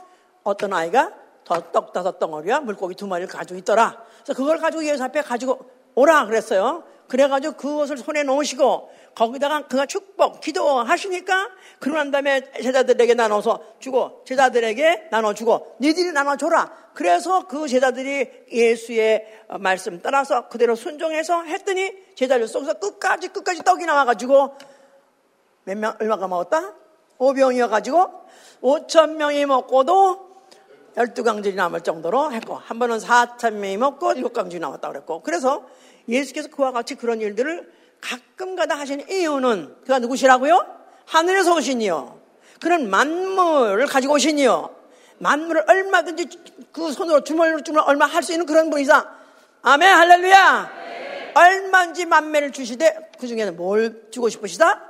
어떤 아이가 떡 다섯 덩어리와 물고기 두 마리를 가지고 있더라. 그래서 그걸 가지고 예수 앞에 가지고 오라 그랬어요. 그래가지고 그것을 손에 놓으시고 거기다가 그가 축복, 기도하시니까 그러고 난 다음에 제자들에게 나눠서 주고 제자들에게 나눠주고 니들이 나눠줘라. 그래서 그 제자들이 예수의 말씀 따라서 그대로 순종해서 했더니 제자들 속에서 끝까지 끝까지 떡이 나와가지고 몇 명, 얼마가 먹었다? 5병이어가지고 5천 명이 먹고도 12강질이 남을 정도로 했고 한 번은 4천 명이 먹고 7강질이 남았다고 그랬고 그래서 예수께서 그와 같이 그런 일들을 가끔가다 하시는 이유는 그가 누구시라고요? 하늘에서 오신 이요. 그런 만물을 가지고 오신 이요. 만물을 얼마든지 그 손으로 주물러 주물 얼마 할 수 있는 그런 분이다. 아멘 할렐루야. 네. 얼마든지 만매를 주시되 그 중에는 뭘 주고 싶으시다?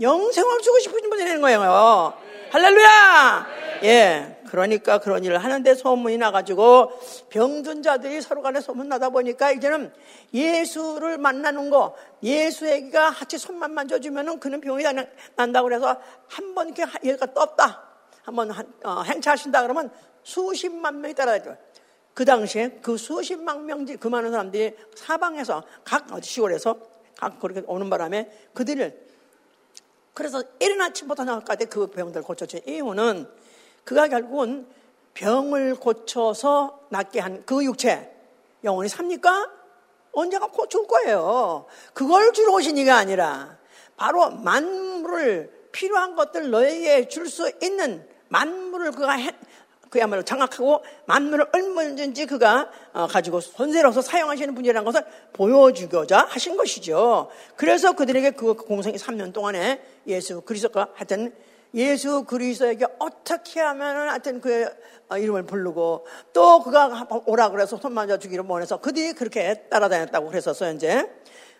영생을 주고 싶으신 분이 되는 거예요. 네. 할렐루야. 네. 예. 그러니까 그런 일을 하는데 소문이 나가지고 병든 자들이 서로 간에 소문 나다 보니까 이제는 예수를 만나는 거, 예수에게가 같이 손만 만져주면은 그는 병이 난다고 그래서 한 번 이렇게 얘가 떴다. 한번 어, 행차하신다 그러면 수십만 명이 따라다녀요. 그 당시에 그 수십만 명, 그 많은 사람들이 사방에서 각 시골에서 각 그렇게 오는 바람에 그들을 그래서 이른 아침부터 나까지 그 병들 고쳐진 이유는 그가 결국은 병을 고쳐서 낫게 한 그 육체 영원히 삽니까? 언제가 고칠 거예요. 그걸 주러 오신 이가 아니라 바로 만물을 필요한 것들 너에게 줄 수 있는 만물을 그가 해, 그야말로 장악하고 만물을 얼마든지 그가 어, 가지고 손세로서 사용하시는 분이라는 것을 보여주고자 하신 것이죠. 그래서 그들에게 그 공생이 3년 동안에 예수 그리스도가 하여튼 예수 그리스도에게 어떻게 하면은 하여튼 그의 어, 이름을 부르고 또 그가 오라 그래서 손 만져 주기를 원해서 그들이 그렇게 따라다녔다고 그랬었어요, 이제.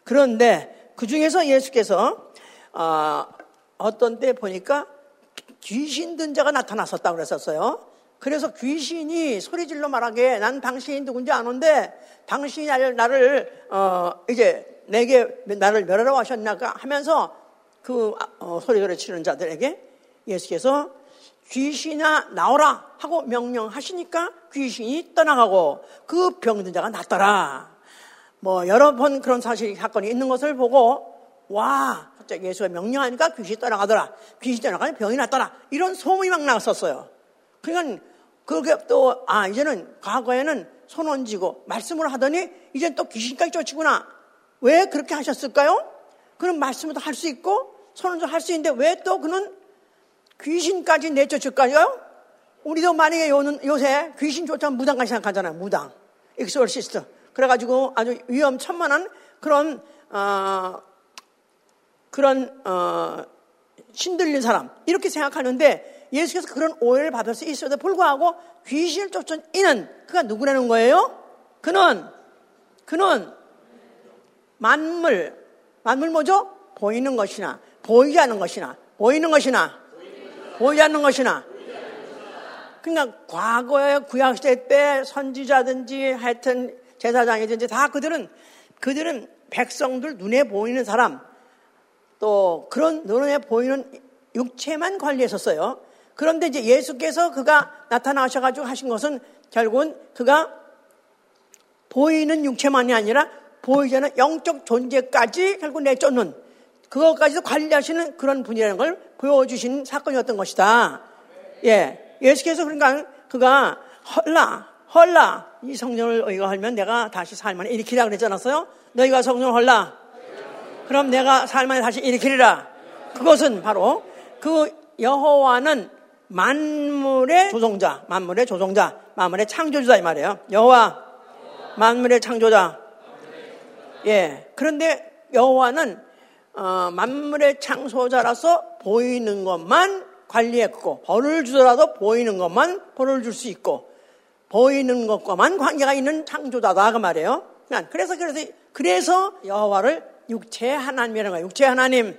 그런데 그 중에서 예수께서 어, 어떤 때 보니까 귀신 든 자가 나타났었다고 그랬었어요. 그래서 귀신이 소리 질러 말하게 난 당신이 누군지 아는데 당신이 나를, 어, 이제 내게 나를 멸하러 하셨나 하면서 그 어, 소리를 치는 자들에게 예수께서 귀신아 나오라 하고 명령하시니까 귀신이 떠나가고 그 병든 자가 낫더라. 뭐 여러 번 그런 사실 사건이 있는 것을 보고 와 갑자기 예수가 명령하니까 귀신이 떠나가더라. 귀신이 떠나가니 병이 낫더라. 이런 소문이 막 나왔었어요. 그러니까 그게 또 아 이제는 과거에는 손 얹고 말씀을 하더니 이제 또 귀신까지 쫓치구나. 왜 그렇게 하셨을까요? 그런 말씀도 할 수 있고 손 얹어 할 수 있는데 왜 또 그는 귀신까지 내쫓을까요? 우리도 만약에 요새 귀신 쫓아면 무당까지 생각하잖아요. 무당. exorcist. 그래가지고 아주 위험천만한 그런, 어, 그런, 어, 신들린 사람. 이렇게 생각하는데 예수께서 그런 오해를 받을 수 있어도 불구하고 귀신을 쫓은 이는 그가 누구라는 거예요? 그는, 그는 만물, 만물 뭐죠? 보이는 것이나, 보이지 않는 것이나, 보이는 것이나, 보이지 않는 것이나. 그러니까 과거에 구약시대 때 선지자든지 하여튼 제사장이든지 다 그들은 그들은 백성들 눈에 보이는 사람 또 그런 눈에 보이는 육체만 관리했었어요. 그런데 이제 예수께서 그가 나타나셔가지고 하신 것은 결국은 그가 보이는 육체만이 아니라 보이지 않는 영적 존재까지 결국 내쫓는 그것까지도 관리하시는 그런 분이라는 걸 보여주신 사건이었던 것이다. 예. 예수께서 그러니까 그가 헐라, 헐라. 이 성령을 의거하면 내가 다시 살만에 일으키라 그랬지 않았어요? 너희가 성령을 헐라. 그럼 내가 살만에 다시 일으키리라. 그것은 바로 그 여호와는 만물의 조종자 만물의 조종자 만물의 창조주다 이 말이에요. 여호와 만물의 창조자. 예. 그런데 여호와는 어, 만물의 창조자라서 보이는 것만 관리했고 벌을 주더라도 보이는 것만 벌을 줄 수 있고 보이는 것과만 관계가 있는 창조자다 그 말이에요. 그러니까 그래서 그래서 그래서 여호와를 육체 하나님이라는 거예요. 육체 하나님.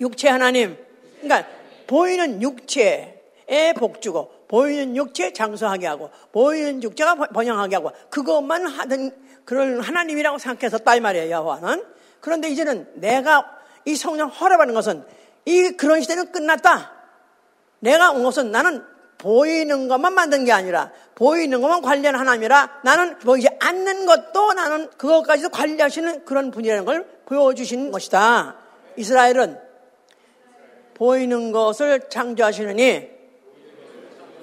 육체 하나님. 그러니까 보이는 육체의 복주고 보이는 육체 장수하게 하고 보이는 육체가 번영하게 하고 그것만 하던 그런 하나님이라고 생각해서 딸 말이에요. 여호와는. 그런데 이제는 내가 이 성령 허락하는 것은 이 그런 시대는 끝났다. 내가 온 것은 나는 보이는 것만 만든 게 아니라 보이는 것만 관리하는 하나님이라 나는 보이지 않는 것도 나는 그것까지도 관리하시는 그런 분이라는 걸 보여주신 것이다. 이스라엘은 보이는 것을 창조하시느니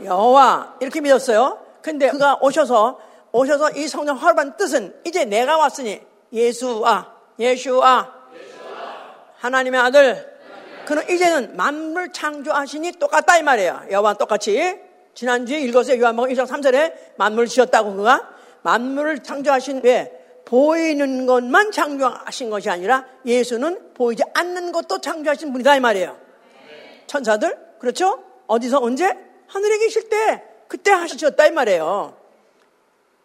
여호와 이렇게 믿었어요. 근데 그가 오셔서 오셔서 이 성령 허락한 뜻은 이제 내가 왔으니 예수아 예수아 하나님의 아들 그는 이제는 만물 창조하시니 똑같다 이 말이에요. 여호와 똑같이 지난주에 읽었어요. 요한복음 1장 3절에 만물 지었다고 그가 만물을 창조하신 왜 보이는 것만 창조하신 것이 아니라 예수는 보이지 않는 것도 창조하신 분이다 이 말이에요. 천사들 그렇죠? 어디서 언제 하늘에 계실 때 그때 하셨다 이 말이에요.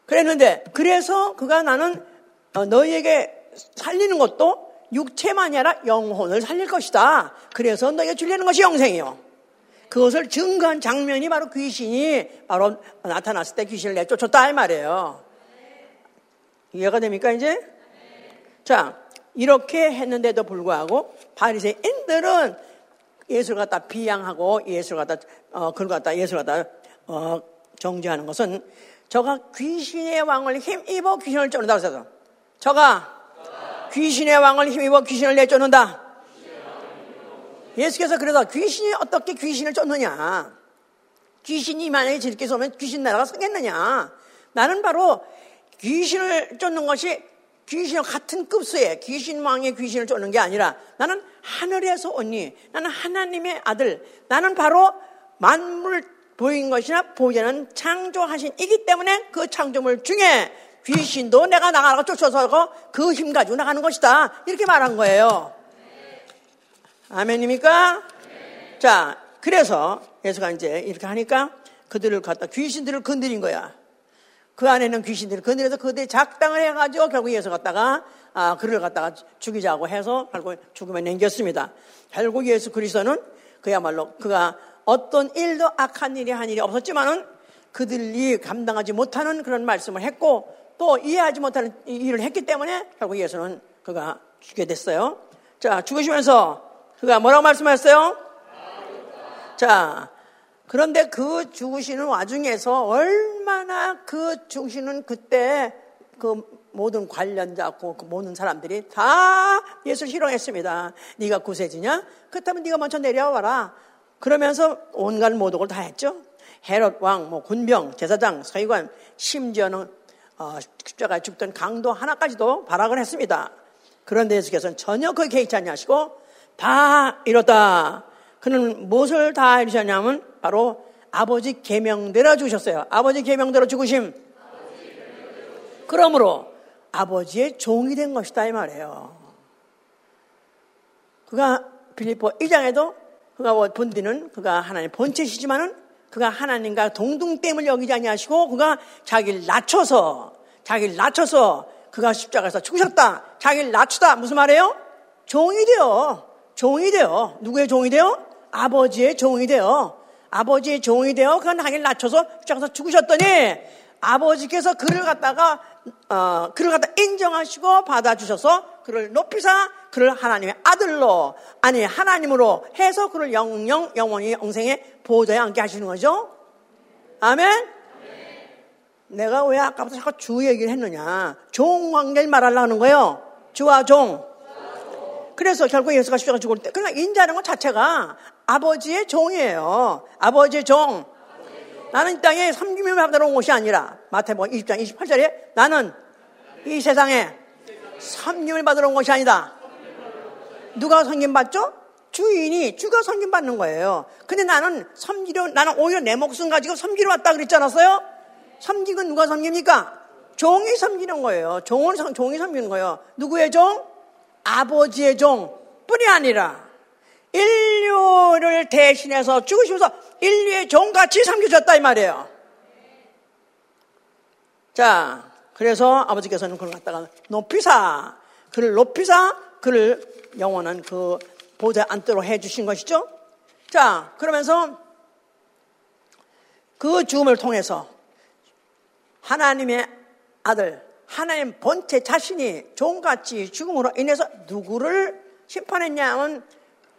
그랬는데 그래서 그가 나는 어, 너희에게 살리는 것도 육체만이 아니라 영혼을 살릴 것이다. 그래서 너희가 주려는 것이 영생이요. 그것을 증거한 장면이 바로 귀신이 바로 나타났을 때 귀신을 내쫓았다 이 말이에요. 이해가 됩니까 이제? 자 이렇게 했는데도 불구하고 바리새인들은 예수를 갖다 비양하고 예수를 갖다 어, 그걸 갖다 예수를 갖다 어, 정죄하는 것은 저가 귀신의 왕을 힘입어 귀신을 쫓는다고 해서 저가 귀신의 왕을 힘입어 귀신을 내쫓는다. 예수께서 그래서 귀신이 어떻게 귀신을 쫓느냐? 귀신이 만약에 저렇게 쏘면 귀신 나라가 서겠느냐? 나는 바로 귀신을 쫓는 것이 귀신과 같은 급수의 귀신 왕의 귀신을 쫓는 게 아니라 나는 하늘에서 오니 나는 하나님의 아들 나는 바로 만물 보인 것이나 보이지 않는 창조하신 이기 때문에 그 창조물 중에 귀신도 내가 나가라고 쫓아서 그 힘 가지고 나가는 것이다. 이렇게 말한 거예요. 아멘입니까? 자, 그래서 예수가 이제 이렇게 하니까 그들을 갖다 귀신들을 건드린 거야. 그 안에는 귀신들을 건드려서 그들이 작당을 해가지고 결국 예수 갖다가 아, 그를 갖다가 죽이자고 해서 결국 죽음에 남겼습니다. 결국 예수 그리스도는 그야말로 그가 어떤 일도 악한 일이 한 일이 없었지만은 그들이 감당하지 못하는 그런 말씀을 했고 또 이해하지 못하는 일을 했기 때문에 결국 예수는 그가 죽게 됐어요. 자, 죽으시면서 그가 뭐라고 말씀하셨어요? 자, 그런데 그 죽으시는 와중에서 얼마나 그 죽으시는 그때 그 모든 관련자, 그 모든 사람들이 다 예수를 희롱했습니다. 네가 구세주냐? 그렇다면 네가 먼저 내려와라. 그러면서 온갖 모독을 다 했죠. 헤롯 왕, 뭐 군병, 제사장, 서기관, 심지어는 어, 십자가에 죽던 강도 하나까지도 발악을 했습니다. 그런데 예수께서는 전혀 그에 개의치 않냐시고 다 이뤘다. 그는 무엇을 다 이루셨냐면 바로 아버지 계명대로 주셨어요. 아버지 계명대로 죽으심. 그러므로 아버지의 종이 된 것이다 이 말이에요. 그가 빌리포 2장에도 그가 본디는 그가 하나님 본체시지만은 그가 하나님과 동등됨을 여기지 아니하시고 그가 자기를 낮춰서 자기를 낮춰서 그가 십자가에서 죽으셨다. 자기를 낮추다. 무슨 말이에요? 종이 되어. 종이 되어. 누구의 종이 되어? 아버지의 종이 되어. 아버지의 종이 되어 그가 자기를 낮춰서 십자가에서 죽으셨더니 아버지께서 그를 갖다가 어, 그를 갖다 인정하시고 받아주셔서 그를 높이사 그를 하나님의 아들로 아니 하나님으로 해서 그를 영영 영원히 영생의 보좌에 앉게 하시는 거죠. 아멘. 내가 왜 아까부터 자꾸 주 얘기를 했느냐? 종 관계를 말하려고 하는 거예요. 주와 종. 그래서 결국 예수가 십자가 죽을 때, 그러나 인자는 것 자체가 아버지의 종이에요. 아버지의 종. 나는 이 땅에 섬김을 받으러 온 것이 아니라 마태복음 20장 28절에 나는 이 세상에 섬김을 받으러 온 것이 아니다. 누가 섬김 받죠? 주인이 주가 섬김 받는 거예요. 근데 나는 섬기려 나는 오히려 내 목숨 가지고 섬기러 왔다 그랬지 않았어요? 섬기고 누가 섬깁니까? 종이 섬기는 거예요. 종은 종이 섬기는 거예요. 누구의 종? 아버지의 종 뿐이 아니라 인류를 대신해서 죽으시면서 인류의 종같이 섬겨졌다 이 말이에요. 자, 그래서 아버지께서는 그걸 갖다가 높이사, 그를 높이사, 그를 영원한 그 보좌 앉도록 해주신 것이죠. 자, 그러면서 그 죽음을 통해서 하나님의 아들, 하나님 본체 자신이 종같이 죽음으로 인해서 누구를 심판했냐면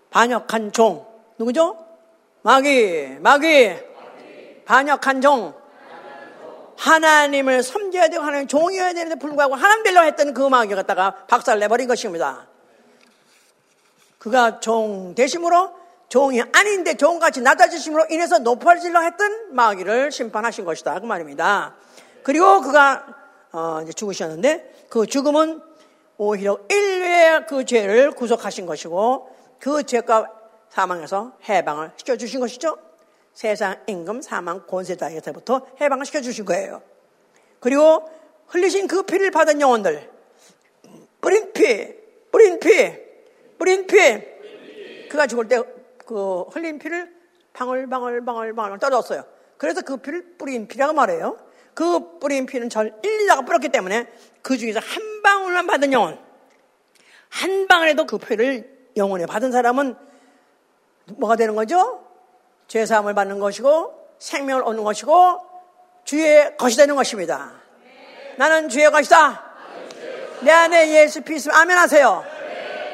반역한 종. 누구죠? 마귀, 마귀. 반역한 종. 하나님을 섬겨야 되고 하나님 종이어야 되는데 불구하고 하나님 되려고 했던 그 마귀가 갖다가 박살 내버린 것입니다. 그가 종 대심으로 종이 아닌데 종같이 낮아지심으로 인해서 높아지려 했던 마귀를 심판하신 것이다. 그 말입니다. 그리고 그가 어, 이제 죽으셨는데 그 죽음은 오히려 인류의 그 죄를 구속하신 것이고 그 죄가 사망에서 해방을 시켜주신 것이죠. 세상 임금 사망 권세자에서부터 해방을 시켜 주신 거예요. 그리고 흘리신 그 피를 받은 영혼들 뿌린 피, 뿌린 피, 뿌린 피 그가 죽을 때 그 흘린 피를 방울방울방울방울 떨었어요. 그래서 그 피를 뿌린 피라고 말해요. 그 뿌린 피는 절 일리다가 뿌렸기 때문에 그 중에서 한 방울만 받은 영혼 한 방울에도 그 피를 영혼에 받은 사람은 뭐가 되는 거죠? 죄사함을 받는 것이고 생명을 얻는 것이고 주의 것이 되는 것입니다. 나는 주의 것이다. 내 안에 예수 피있으면 아멘 하세요.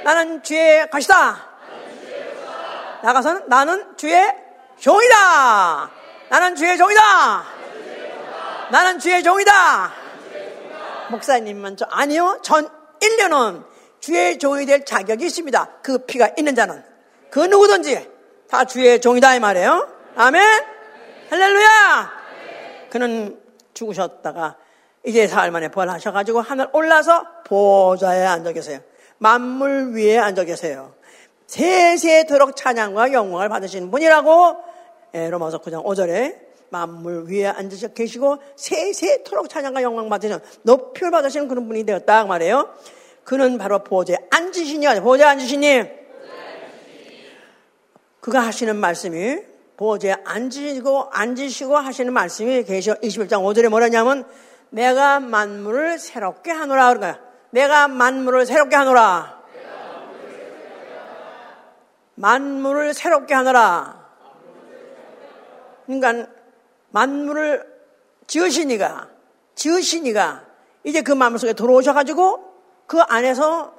나는 주의 것이다. 나가서는 나는 주의 종이다. 나는 주의 종이다. 나는 주의 종이다. 목사님은 저 아니요. 전 인류는 주의 종이 될 자격이 있습니다. 그 피가 있는 자는. 그 누구든지 다 주의 종이다 이 말이에요. 아멘. 할렐루야. 그는 죽으셨다가 이제 사흘 만에 부활하셔가지고 하늘 올라서 보좌에 앉아 계세요. 만물 위에 앉아 계세요. 세세토록 찬양과 영광을 받으시는 분이라고 예, 로마서 9장 5절에 만물 위에 앉으셔 계시고 세세토록 찬양과 영광 받으시는 높이를 받으시는 그런 분이 되었다 그 말이에요. 그는 바로 보좌에 앉으시니, 보좌에 앉으시니, 그가 하시는 말씀이, 보좌에 앉으시고, 앉으시고 하시는 말씀이 계시록 21장 5절에 뭐라냐면, 내가 만물을 새롭게 하노라. 그러니까, 내가 만물을 새롭게 하노라. 만물을 새롭게 하노라. 그러니까, 만물을 지으시니가, 지으시니가, 이제 그 만물 속에 들어오셔가지고, 그 안에서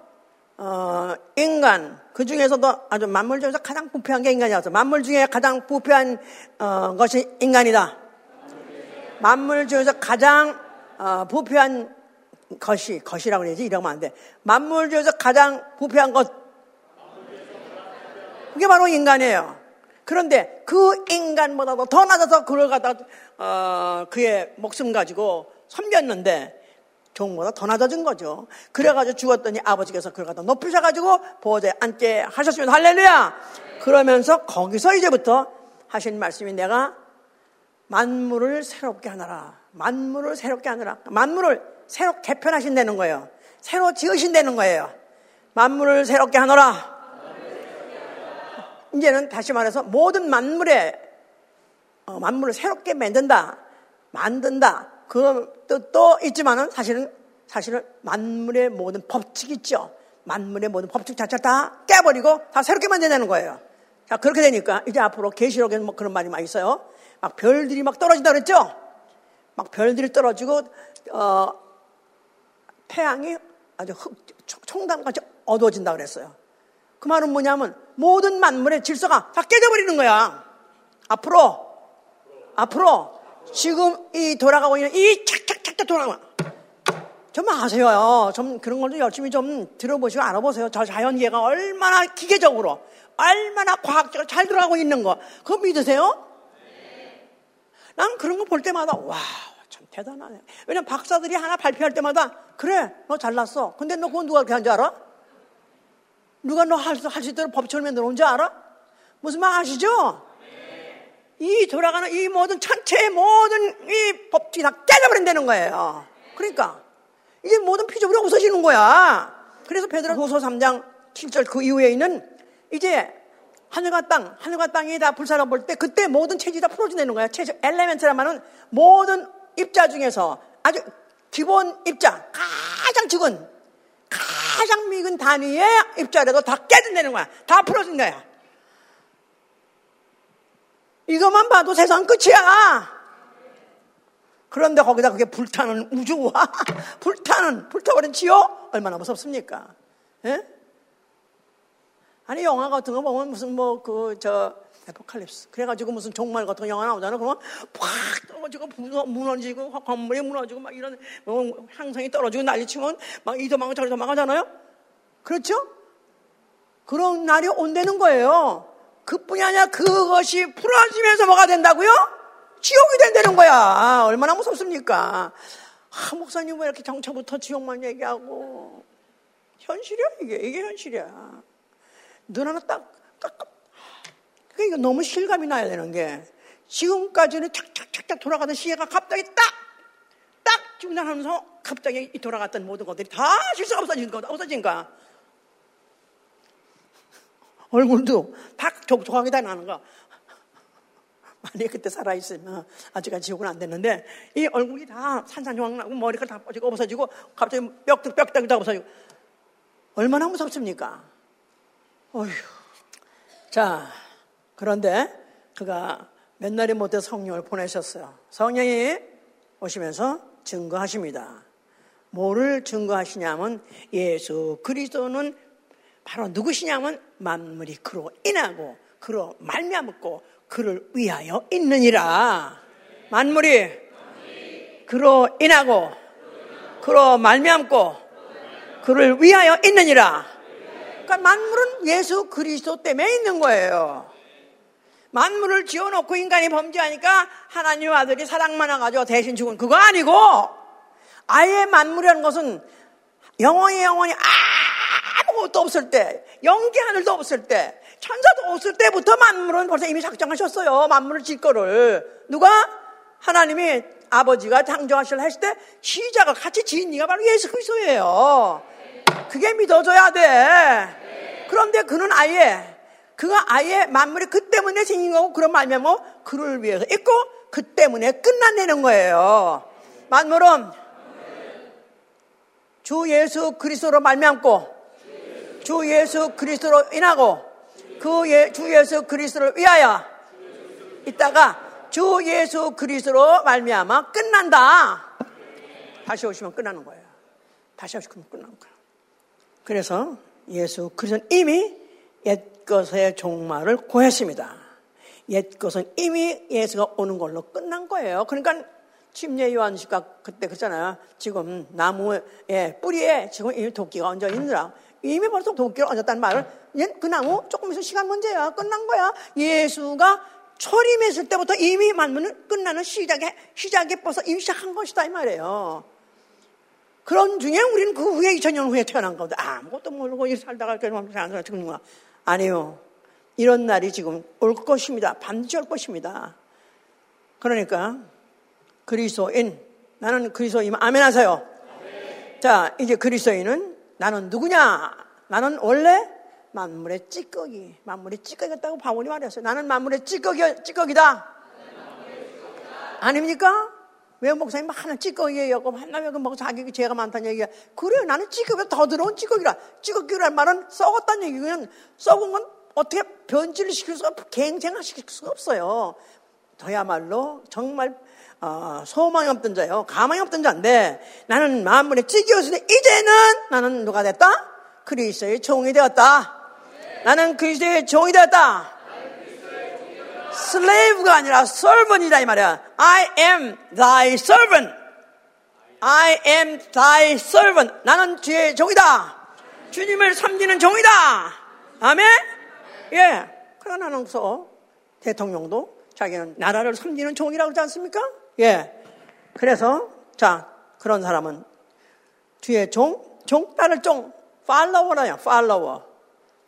어, 인간 그 중에서도 아주 만물 중에서 가장 부패한 게 인간이었어. 만물 중에 가장 부패한 어, 것이 인간이다. 만물 중에서 가장 어, 부패한 것이 것이라고 그러지 이러면 안 돼. 만물 중에서 가장 부패한 것 그게 바로 인간이에요. 그런데 그 인간보다도 더 낮아서 그걸 갖다 어, 그의 목숨 가지고 섬겼는데 종보다 더 낮아진 거죠. 그래가지고 죽었더니 아버지께서 그걸 갖다 높이셔가지고 보호자에 앉게 하셨습니다. 할렐루야! 그러면서 거기서 이제부터 하신 말씀이 내가 만물을 새롭게 하느라. 만물을 새롭게 하느라. 만물을 새로 개편하신다는 거예요. 새로 지으신다는 거예요. 만물을 새롭게 하노라. 이제는 다시 말해서 모든 만물에 어, 만물을 새롭게 만든다, 만든다. 그 뜻도 있지만은 사실은 사실은 만물의 모든 법칙 있죠. 만물의 모든 법칙 자체를 다 깨버리고 다 새롭게 만드는 거예요. 자 그렇게 되니까 이제 앞으로 계시록에는 뭐 그런 말이 많이 있어요. 막 별들이 막 떨어진다 그랬죠. 막 별들이 떨어지고 어, 태양이 아주 흑, 총담같이 어두워진다 그랬어요. 그 말은 뭐냐면 모든 만물의 질서가 다 깨져버리는 거야. 앞으로 앞으로 지금 이 돌아가고 있는 이 착착착착 돌아가. 좀 아세요. 좀 그런 걸좀 열심히 좀 들어보시고 알아보세요. 저 자연계가 얼마나 기계적으로, 얼마나 과학적으로 잘 들어가고 있는 거. 그거 믿으세요? 난 그런 거 볼 때마다 와, 참 대단하네. 왜냐면 박사들이 하나 발표할 때마다 그래, 너 잘났어. 근데 너 그건 누가 그렇게 한 줄 알아? 누가 너 할 수, 있도록 법처럼 만들어 온 줄 알아? 무슨 말 아시죠? 이 돌아가는 이 모든 전체의 모든 이 법칙이 다 깨져버린다는 거예요. 그러니까 이게 모든 피조물이 없어지는 거야. 그래서 베드로 후서 3장 7절 그 이후에 있는 이제 하늘과 땅, 하늘과 땅이 다 불사라 볼때 그때 모든 체질이 다 풀어진다는 거야. 체질, 엘레멘트란 말은 모든 입자 중에서 아주 기본 입자, 가장 적은, 가장 미근 단위의 입자라도 다 깨진다는 거야. 다 풀어진 거야. 이것만 봐도 세상 끝이야. 그런데 거기다 그게 불타는 우주와 불타는 불타버린 지옥 얼마나 무섭습니까? 예? 아니 영화 같은 거 보면 무슨 뭐 그 저 에포칼립스 그래가지고 무슨 종말 같은 영화 나오잖아 그러면 팍 떨어지고 무너지고 건물이 무너지고 막 이런 뭐 향상이 떨어지고 난리치면 막 이도 망하고 저리도 망하잖아요 그렇죠? 그런 날이 온다는 거예요 그뿐이 아니라 그것이 풀어지면서 뭐가 된다고요? 지옥이 된다는 거야. 얼마나 무섭습니까? 아, 목사님 왜 이렇게 정처부터 지옥만 얘기하고. 현실이야, 이게. 이게 현실이야. 눈 하나 딱, 딱, 딱. 그러니까 너무 실감이 나야 되는 게, 지금까지는 착착착착 돌아가던 시계가 갑자기 딱, 딱 중단하면서 갑자기 돌아갔던 모든 것들이 다 실수가 없어진 거다. 없어진 거야. 얼굴도 다 족족하게 다 나는 거야. 만약에 그때 살아있으면 아직까지 지옥은 안 됐는데 이 얼굴이 다 산산조각 나고 머리가 다 빠지고 없어지고 갑자기 뼈도 뼈다귀 다 없어지고 얼마나 무섭습니까? 어휴. 자, 그런데 그가 몇 날이 못해 성령을 보내셨어요. 성령이 오시면서 증거하십니다. 뭐를 증거하시냐면 예수 그리스도는 바로 누구시냐면 만물이 그로 인하고 그로 말미암고 그를 위하여 있느니라. 만물이 그로 인하고 그로 말미암고 그를 위하여 있느니라. 그러니까 만물은 예수 그리스도 때문에 있는 거예요. 만물을 지어놓고 인간이 범죄하니까 하나님 아들이 사랑만 해가지고 대신 죽은 그거 아니고 아예 만물이라는 것은 영원히 영원히 아 무것도 없을 때 영계 하늘도 없을 때 천사도 없을 때부터 만물은 벌써 이미 작정하셨어요. 만물을 질 거를. 누가? 하나님이 아버지가 창조하시려 했을 때 시자가 같이 지은 이가 바로 예수 그리스도예요. 그게 믿어져야 돼. 그런데 그는 아예 그가 아예 만물이 그 때문에 생긴 거고 그런 말면 뭐 그를 위해서 있고 그 때문에 끝난다는 거예요. 만물은 주 예수 그리스도로 말미암고 주 예수 그리스도로 인하고 그 예, 주 예수 그리스도를 위하여 있다가 주 예수 그리스도로 말미암아 끝난다. 다시 오시면 끝나는 거예요. 다시 오시면 끝나는 거예요. 그래서 예수 그리스도는 이미 옛 것의 종말을 고했습니다. 옛 것은 이미 예수가 오는 걸로 끝난 거예요. 그러니까 침례 요한씨가 그때 그랬잖아요. 지금 나무의 뿌리에 지금 이미 도끼가 얹어 있느라 이미 벌써 도끼를 얹었다는 말을 그 나무 조금 있으면 시간 문제야. 끝난 거야. 예수가 초림했을 때부터 이미 만물은 끝나는 시작에, 시작에 벌써 이미 시작한 것이다. 이 말이에요. 그런 중에 우리는 그 후에 2000년 후에 태어난 건데 아무것도 모르고 살다가 이렇게 안 죽는 거야. 아니요. 이런 날이 지금 올 것입니다. 반드시 올 것입니다. 그러니까 그리스도인 나는 그리스도인 아멘 하세요. 자 이제 그리스도인은 나는 누구냐? 나는 원래 만물의 찌꺼기, 만물의 찌꺼기였다고 바울이 말했어요. 나는 만물의 찌꺼기, 찌꺼기다. 아닙니까? 왜 목사님 하나 찌꺼기예요? 하나 왜뭐 자기 죄가 많다는 얘기야? 그래요. 나는 찌꺼기가 더 더러운 찌꺼기라. 찌꺼기란 말은 썩었다는 얘기는 썩은 건 어떻게 변질을 시킬 수가, 갱생을 시킬 수가 없어요. 저야말로 정말 어, 소망이 없던 자요. 가망이 없던 자인데 나는 만물의 찌기였으니 이제는 나는 누가 됐다? 그리스도의 종이 되었다. 나는 그리스도의 종이 되었다. 슬레이브가 아니라 servant이다 이 말이야. I am thy servant. I am thy servant. 나는 주의 종이다. 주님을 섬기는 종이다. 아멘? 예. 그러나 나는 서 대통령도 자기는 나라를 섬기는 종이라고 그러지 않습니까? 예. 그래서, 자, 그런 사람은 뒤에 종, 종, 따를 종, 팔로워라요, 팔로워.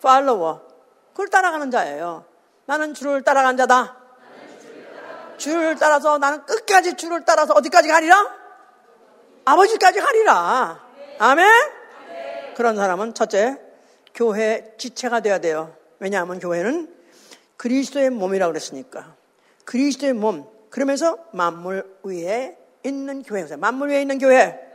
팔로워. 그걸 따라가는 자예요. 나는 주를 따라간 자다. 주를 따라서 나는 끝까지 주를 따라서 어디까지 가리라? 아버지까지 가리라. 아멘? 그런 사람은 첫째, 교회 지체가 돼야 돼요. 왜냐하면 교회는 그리스도의 몸이라고 그랬으니까. 그리스도의 몸. 그러면서 만물 위에 있는 교회에서 만물 위에 있는 교회.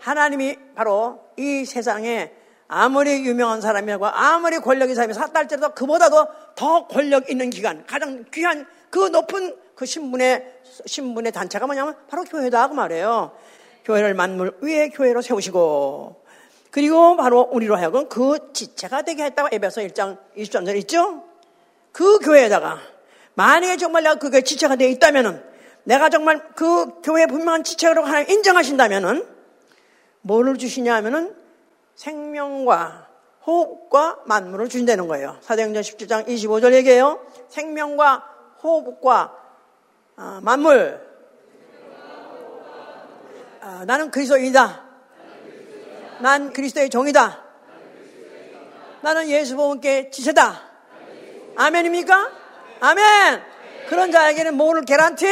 하나님이 바로 이 세상에 아무리 유명한 사람이라고 아무리 권력 있는 사람이 샀달지라도 그보다도 더 권력 있는 기관, 가장 귀한 그 높은 그 신분의 신분의 단체가 뭐냐면 바로 교회다 그 말이에요. 교회를 만물 위에 교회로 세우시고 그리고 바로 우리로 하여금 그 지체가 되게 했다고 에베소 1장 23절 있죠? 그 교회에다가 만약에 정말 내가 그 교회 지체가 되어 있다면은 내가 정말 그 교회 분명한 지체로 하나님 인정하신다면은 뭐를 주시냐 하면은 생명과 호흡과 만물을 주신다는 거예요. 사도행전 17장 25절 얘기해요. 생명과 호흡과 아, 만물. 아, 나는 그리스도인이다. 난 그리스도의 종이다. 나는 예수 보험께 지체다. 아멘입니까? 아멘! 그런 자에게는 뭐를 개란티?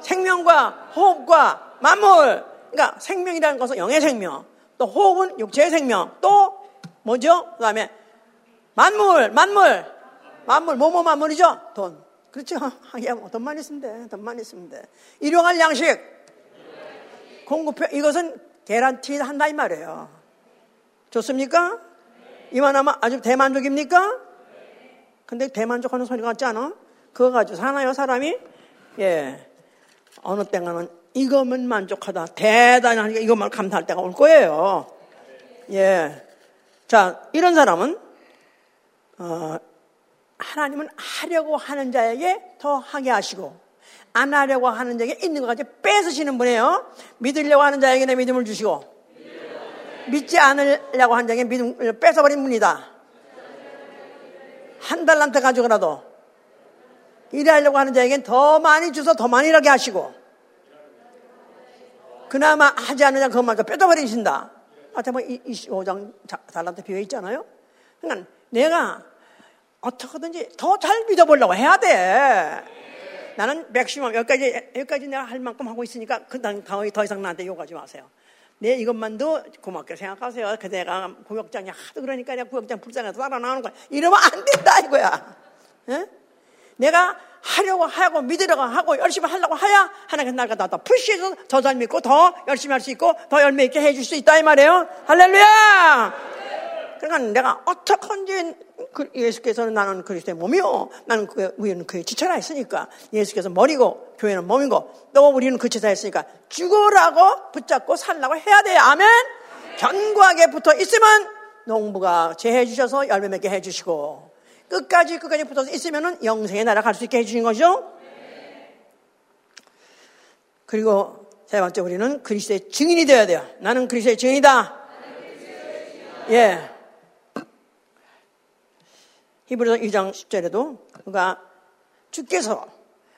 생명과 호흡과 만물. 그러니까 생명이라는 것은 영의 생명. 또 호흡은 육체의 생명. 또 뭐죠? 그 다음에 만물, 만물. 만물, 뭐뭐 만물이죠? 돈. 그렇죠? 하기야 뭐 돈만 있으면 돼. 돈만 있으면 돼. 일용할 양식. 공급해. 이것은 개란티 한다 이 말이에요. 좋습니까? 이만하면 아주 대만족입니까? 근데 대만족하는 소리 같지 않아? 그거 가지고 사나요, 사람이? 예. 어느 때가는 이거면 만족하다. 대단하니까 이것만 감사할 때가 올 거예요. 예. 자, 이런 사람은, 어, 하나님은 하려고 하는 자에게 더 하게 하시고, 안 하려고 하는 자에게 있는 것까지 뺏으시는 분이에요. 믿으려고 하는 자에게는 믿음을 주시고, 믿지 않으려고 하는 자에게 믿음을 뺏어버린 분이다. 한 달란트 가지고라도, 일하려고 하는 자에게는 더 많이 주서 더 많이 일하게 하시고, 그나마 하지 않느냐 그것만 뺏어버리신다. 아테만 25장 달란트 비어 있잖아요. 그러니까 내가 어떻게든지 더 잘 믿어보려고 해야 돼. 나는 맥시멈 여기까지 여기까지 내가 할 만큼 하고 있으니까 그다음 더 이상 나한테 욕하지 마세요. 내 이것만도 고맙게 생각하세요. 그대가 구역장이 하도 그러니까 내가 구역장 불쌍해서 따라 나오는 거야. 이러면 안 된다 이거야. 에? 내가 하려고 하고 믿으려고 하고 열심히 하려고 하야 하나님께서 날 갖다 더 푸시해서 더 잘 믿고 더 열심히 할 수 있고 더 열매 있게 해줄 수 있다 이 말이에요. 할렐루야! 그러니까 내가 어떻게든지 그 예수께서는 나는 그리스도의 몸이요. 나는 그, 우리는 그의 지체라 했으니까 예수께서 머리고 교회는 몸이고 또 우리는 그 지체라 했으니까 죽으라고 붙잡고 살라고 해야 돼요. 아멘? 견고하게 붙어 있으면 농부가 재해 주셔서 열매 맺게 해 주시고 끝까지 끝까지 붙어서 있으면은 영생의 나라 갈 수 있게 해 주신 거죠. 그리고 세 번째 우리는 그리스도의 증인이 되어야 돼요. 나는 그리스도의 증인이다. 예. 히브리서 2장 10절에도 그가 주께서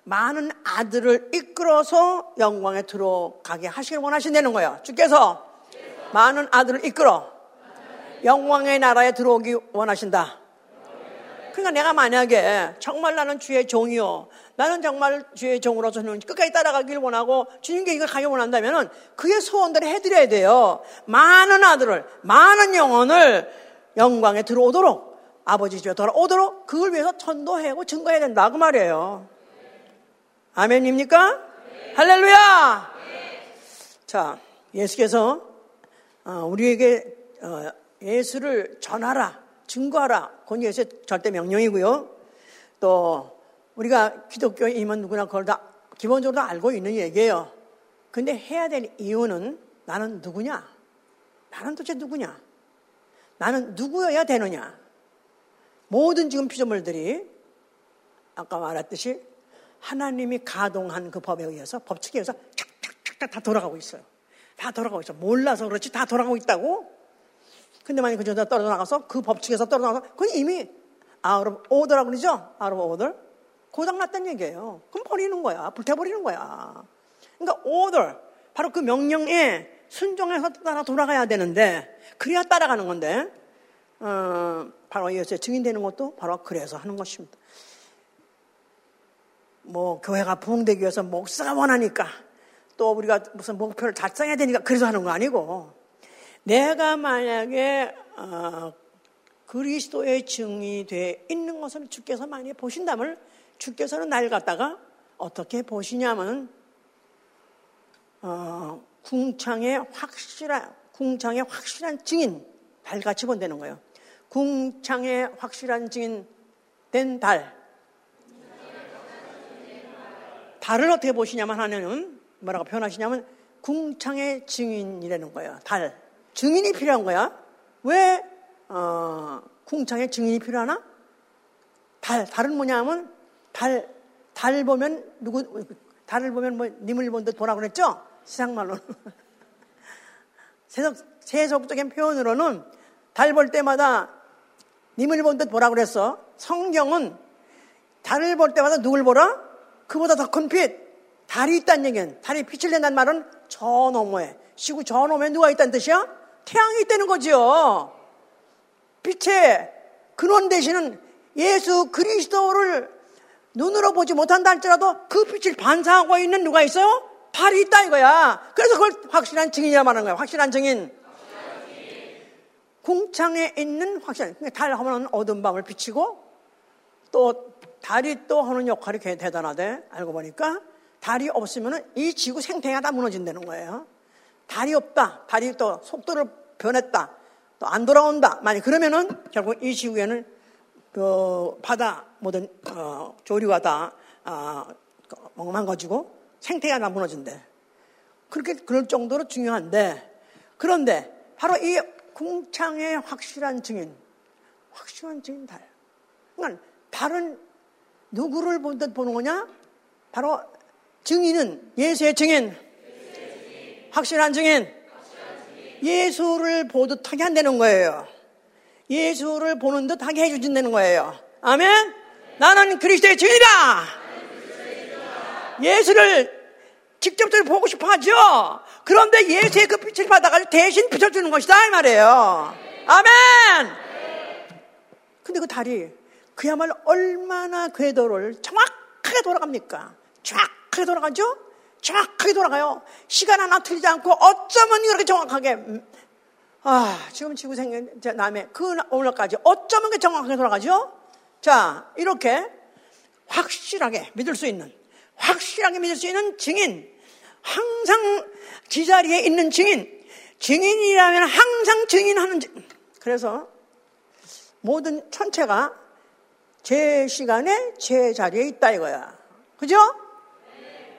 많은 아들을 이끌어서 영광에 들어가게 하시길 원하신다는 거예요. 주께서 많은 아들을 이끌어 영광의 나라에 들어오기 원하신다. 그러니까 내가 만약에 정말 나는 주의 종이요. 나는 정말 주의 종으로서 는 끝까지 따라가길 원하고 주님께 이걸 가기 원한다면 그의 소원대로 해드려야 돼요. 많은 아들을, 많은 영혼을 영광에 들어오도록 아버지 집에 돌아오도록 그걸 위해서 전도하고 증거해야 된다. 그 말이에요. 아멘입니까? 네. 할렐루야! 네. 자, 예수께서 어, 우리에게 어, 예수를 전하라. 증거하라. 그건 예수의 절대 명령이고요. 또 우리가 기독교에 임한 누구나 그걸 다 기본적으로 다 알고 있는 얘기예요. 근데 해야 될 이유는 나는 누구냐? 나는 도대체 누구냐? 나는 누구여야 되느냐? 모든 지금 피조물들이 아까 말했듯이 하나님이 가동한 그 법에 의해서 법칙에 의해서 착착착착 다 돌아가고 있어요. 다 돌아가고 있어. 몰라서 그렇지 다 돌아가고 있다고. 근데 만약 그 정도 떨어져 나가서 그 법칙에서 떨어져 나가서 그건 이미 of order라고 그러죠? out of order. 고장 났다는 얘기예요. 그럼 버리는 거야. 불태버리는 거야. 그러니까 order. 바로 그 명령에 순종해서 따라 돌아가야 되는데, 그래야 따라가는 건데, 어, 바로 예수의 증인되는 것도 바로 그래서 하는 것입니다. 뭐, 교회가 부흥되기 위해서 목사가 원하니까, 또 우리가 무슨 목표를 달성해야 되니까 그래서 하는 거 아니고, 내가 만약에, 어, 그리스도의 증이 돼 있는 것을 주께서 많이 보신다면 주께서는 날 갖다가 어떻게 보시냐면 어, 궁창의 확실한 궁창의 확실한 증인 달같이 본다는 거예요. 궁창의 확실한 증인 된 달. 달을 어떻게 보시냐면 하나는 뭐라고 표현하시냐면 궁창의 증인이라는 거예요. 달. 증인이 필요한 거야. 왜 어, 궁창에 증인이 필요하나? 달, 달은 뭐냐면, 달, 달 보면, 누구, 달을 보면 뭐, 님을 본듯 보라 그랬죠? 세상 말로는. 세속, 세속적인 표현으로는 달 볼 때마다 님을 본 듯 보라 그랬어. 성경은 달을 볼 때마다 누굴 보라? 그보다 더 큰 빛. 달이 있다는 얘기는, 달이 빛을 낸다는 말은 저 너머에, 시구 저 너머에 누가 있다는 뜻이야? 태양이 있다는 거지요. 빛의 근원 되시는 예수 그리스도를 눈으로 보지 못한다 할지라도 그 빛을 반사하고 있는 누가 있어요? 발이 있다 이거야. 그래서 그걸 확실한 증인이라 말하는 거야. 확실한 증인. 궁창에 있는 확실한. 그러니까 달 하면 어두운 밤을 비치고 또 달이 또 하는 역할이 대단하대. 알고 보니까 달이 없으면 이 지구 생태가 다 무너진다는 거예요. 달이 없다. 달이 또 속도를 변했다. 또 안 돌아온다. 만약 그러면은 결국 이 지구에는 그 바다 모든 어, 조류가 다 어, 망가지고 생태가 다 무너진대. 그렇게 그럴 정도로 중요한데 그런데 바로 이 궁창의 확실한 증인, 확실한 증인 달. 그러니까 달은 누구를 보듯 보는 거냐? 바로 증인은 예수의 증인, 확실한 증인, 예수를 보듯 하게 한다는 거예요. 예수를 보는 듯 하게 해주신다는 거예요. 아멘? 나는 그리스도의 증이다! 예수를 직접적으로 보고 싶어 하죠? 그런데 예수의 그 빛을 받아가지고 대신 비춰주는 것이다, 이 말이에요. 아멘! 근데 그 달이 그야말로 얼마나 궤도를 정확하게 돌아갑니까? 정확하게 돌아가죠? 정확하게 돌아가요. 시간 하나 틀리지 않고 어쩌면 이렇게 정확하게 음, 아 지금 지구 생긴 남의 그 오늘까지 어쩌면 그 정확하게 돌아가죠. 자 이렇게 확실하게 믿을 수 있는 확실하게 믿을 수 있는 증인 항상 지자리에 있는 증인 증인이라면 항상 증인하는 그래서 모든 천체가 제 시간에 제 자리에 있다 이거야. 그죠?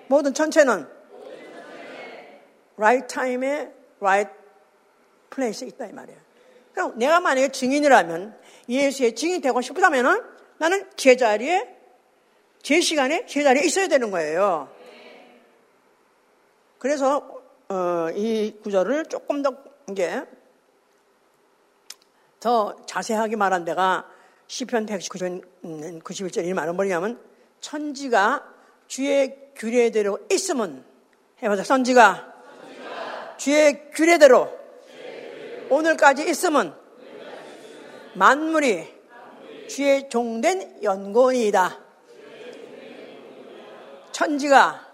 모든 천체는 right time에 right place에 있다 이 말이에요. 그럼 내가 만약에 증인이라면 예수의 증인이 되고 싶다면은 나는 제 자리에 제 시간에 제 자리에 있어야 되는 거예요. 그래서 어, 이 구절을 조금 더 이게 더 자세하게 말한 데가 시편 119편 91절 이 말은 뭐냐면 천지가 주의 규례대로 있으면 해보자. 선지가, 주의 규례대로, 오늘까지 있으면 만물이 주의 종된 연곤이다. 천지가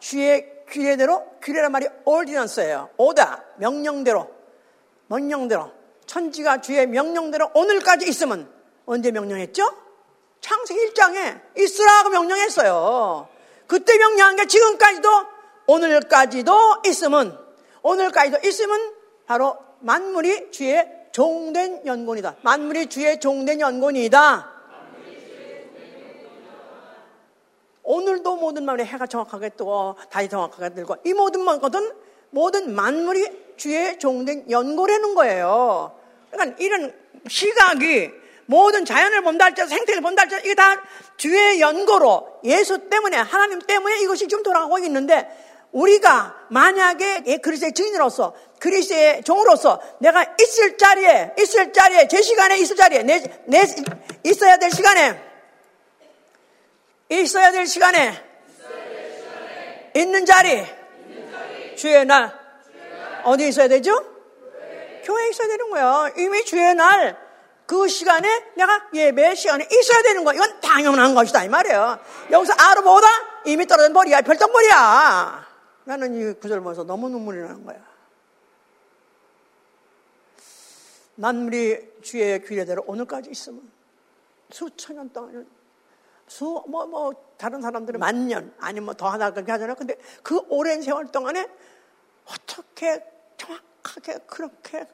주의 규례대로 규례란 말이 올디넌스예요. 오다 명령대로 명령대로 천지가 주의 명령대로 오늘까지 있으면 언제 명령했죠? 창세기 1장에 있으라고 명령했어요. 그때 명령한 게 지금까지도 오늘까지도 있으면 오늘까지도 있으면 바로 만물이 주의 종된 연곤이다. 만물이 주의 종된 연곤이다. 오늘도 모든 말에 해가 정확하게 뜨고 달이 정확하게 들고 이 모든 것은 모든 만물이 주의 종된 연고라는 거예요. 그러니까 이런 시각이 모든 자연을 본다 할지라도 생태를 본다 할지라도 이게 다 주의 연고로 예수 때문에 하나님 때문에 이것이 지금 돌아가고 있는데 우리가 만약에 그리스도의 증인으로서 그리스의 종으로서 내가 있을 자리에, 있을 자리에, 제 시간에 있을 자리에, 내, 내, 있어야 될 시간에, 있어야 될 시간에, 있는 자리, 주의 날, 어디 있어야 되죠? 교회에 있어야 되는 거야. 이미 주의 날, 그 시간에 내가 예배 시간에 있어야 되는 거야. 이건 당연한 것이다. 이 말이에요. 여기서 아르보다 이미 떨어진 머리야. 별똥머리야. 나는 이 구절 보면서 너무 눈물이 나는 거야. 난 우리 주의 규례대로 오늘까지 있으면 수천 년 동안 수, 뭐, 뭐, 다른 사람들은 만 년, 아니면 뭐더 하나 그렇게 하잖아요. 근데 그 오랜 세월 동안에 어떻게 정확하게 그렇게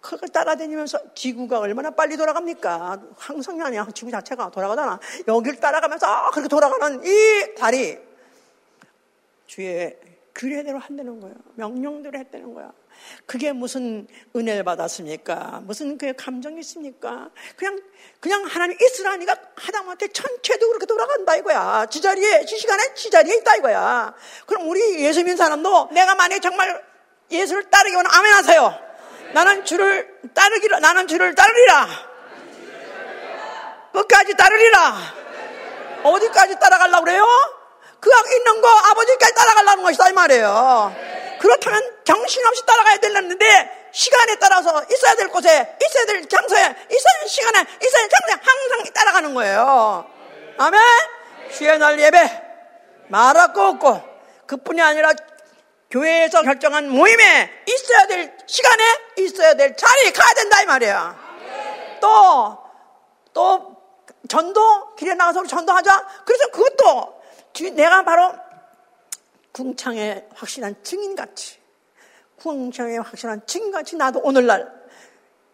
그걸 따라다니면서 지구가 얼마나 빨리 돌아갑니까? 항상이 아니야. 지구 자체가 돌아가잖아. 여길 따라가면서 그렇게 돌아가는 이 달이 주의 규례대로 한다는 거예요. 명령대로 했다는 거야. 그게 무슨 은혜를 받았습니까? 무슨 그 감정이 있습니까? 그냥, 그냥 하나님 있으라니까 하다못해 전체도 그렇게 돌아간다 이거야. 지자리에, 지시간에 지자리에 있다 이거야. 그럼 우리 예수 믿는 사람도 내가 만약에 정말 예수를 따르기 원하면 아멘 하세요. 나는 주를 따르기로, 나는 주를 따르리라. 끝까지 따르리라. 어디까지 따라가려고 그래요? 그 있는 거 아버지까지 따라가려는 것이다 이 말이에요. 그렇다면 정신없이 따라가야 되는데 시간에 따라서 있어야 될 곳에 있어야 될 장소에 있어야 될 시간에 있어야 될 장소에 항상 따라가는 거예요. 아멘. 주의 날 예배 말할 거 없고 그뿐이 아니라 교회에서 결정한 모임에 있어야 될 시간에 있어야 될 자리에 가야 된다 이 말이야. 또, 또, 전도, 길에 나가서 전도하자. 그래서 그것도 내가 바로 궁창의 확실한 증인같이, 궁창의 확실한 증인같이 나도 오늘날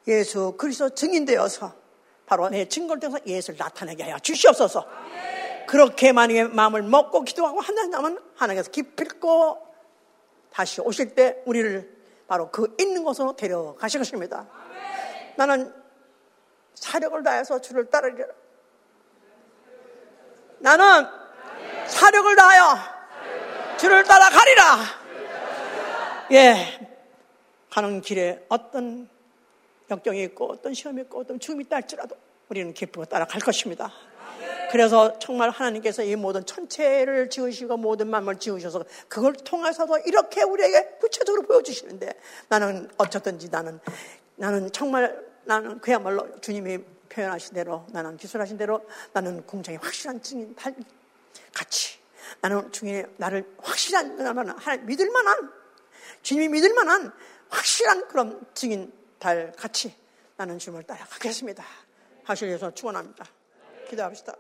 예수 그리스도 증인되어서 바로 내 증거를 통해서 예수를 나타내게 하여 주시옵소서. 그렇게 만약에 마음을 먹고 기도하고 한다면 하나님께서 기필고 다시 오실 때 우리를 바로 그 있는 곳으로 데려가실 것입니다. 나는 사력을 다해서 주를 따르리라. 나는 사력을 다하여 주를 따라 가리라. 예. 가는 길에 어떤 역경이 있고 어떤 시험이 있고 어떤 죽음이 있다 할지라도 우리는 기쁘고 따라갈 것입니다. 그래서 정말 하나님께서 이 모든 천체를 지으시고 모든 만물 지으셔서 그걸 통해서도 이렇게 우리에게 구체적으로 보여주시는데 나는 어쩌든지 나는 나는 정말 나는 그야말로 주님이 표현하신 대로 나는 기술하신 대로 나는 공장에 확실한 증인 같이 나는 주님이 나를 확실한 하나님 믿을 만한 주님이 믿을 만한 확실한 그런 증인 달 같이 나는 주님을 따라가겠습니다. 위해서 축원합니다. 기도합시다.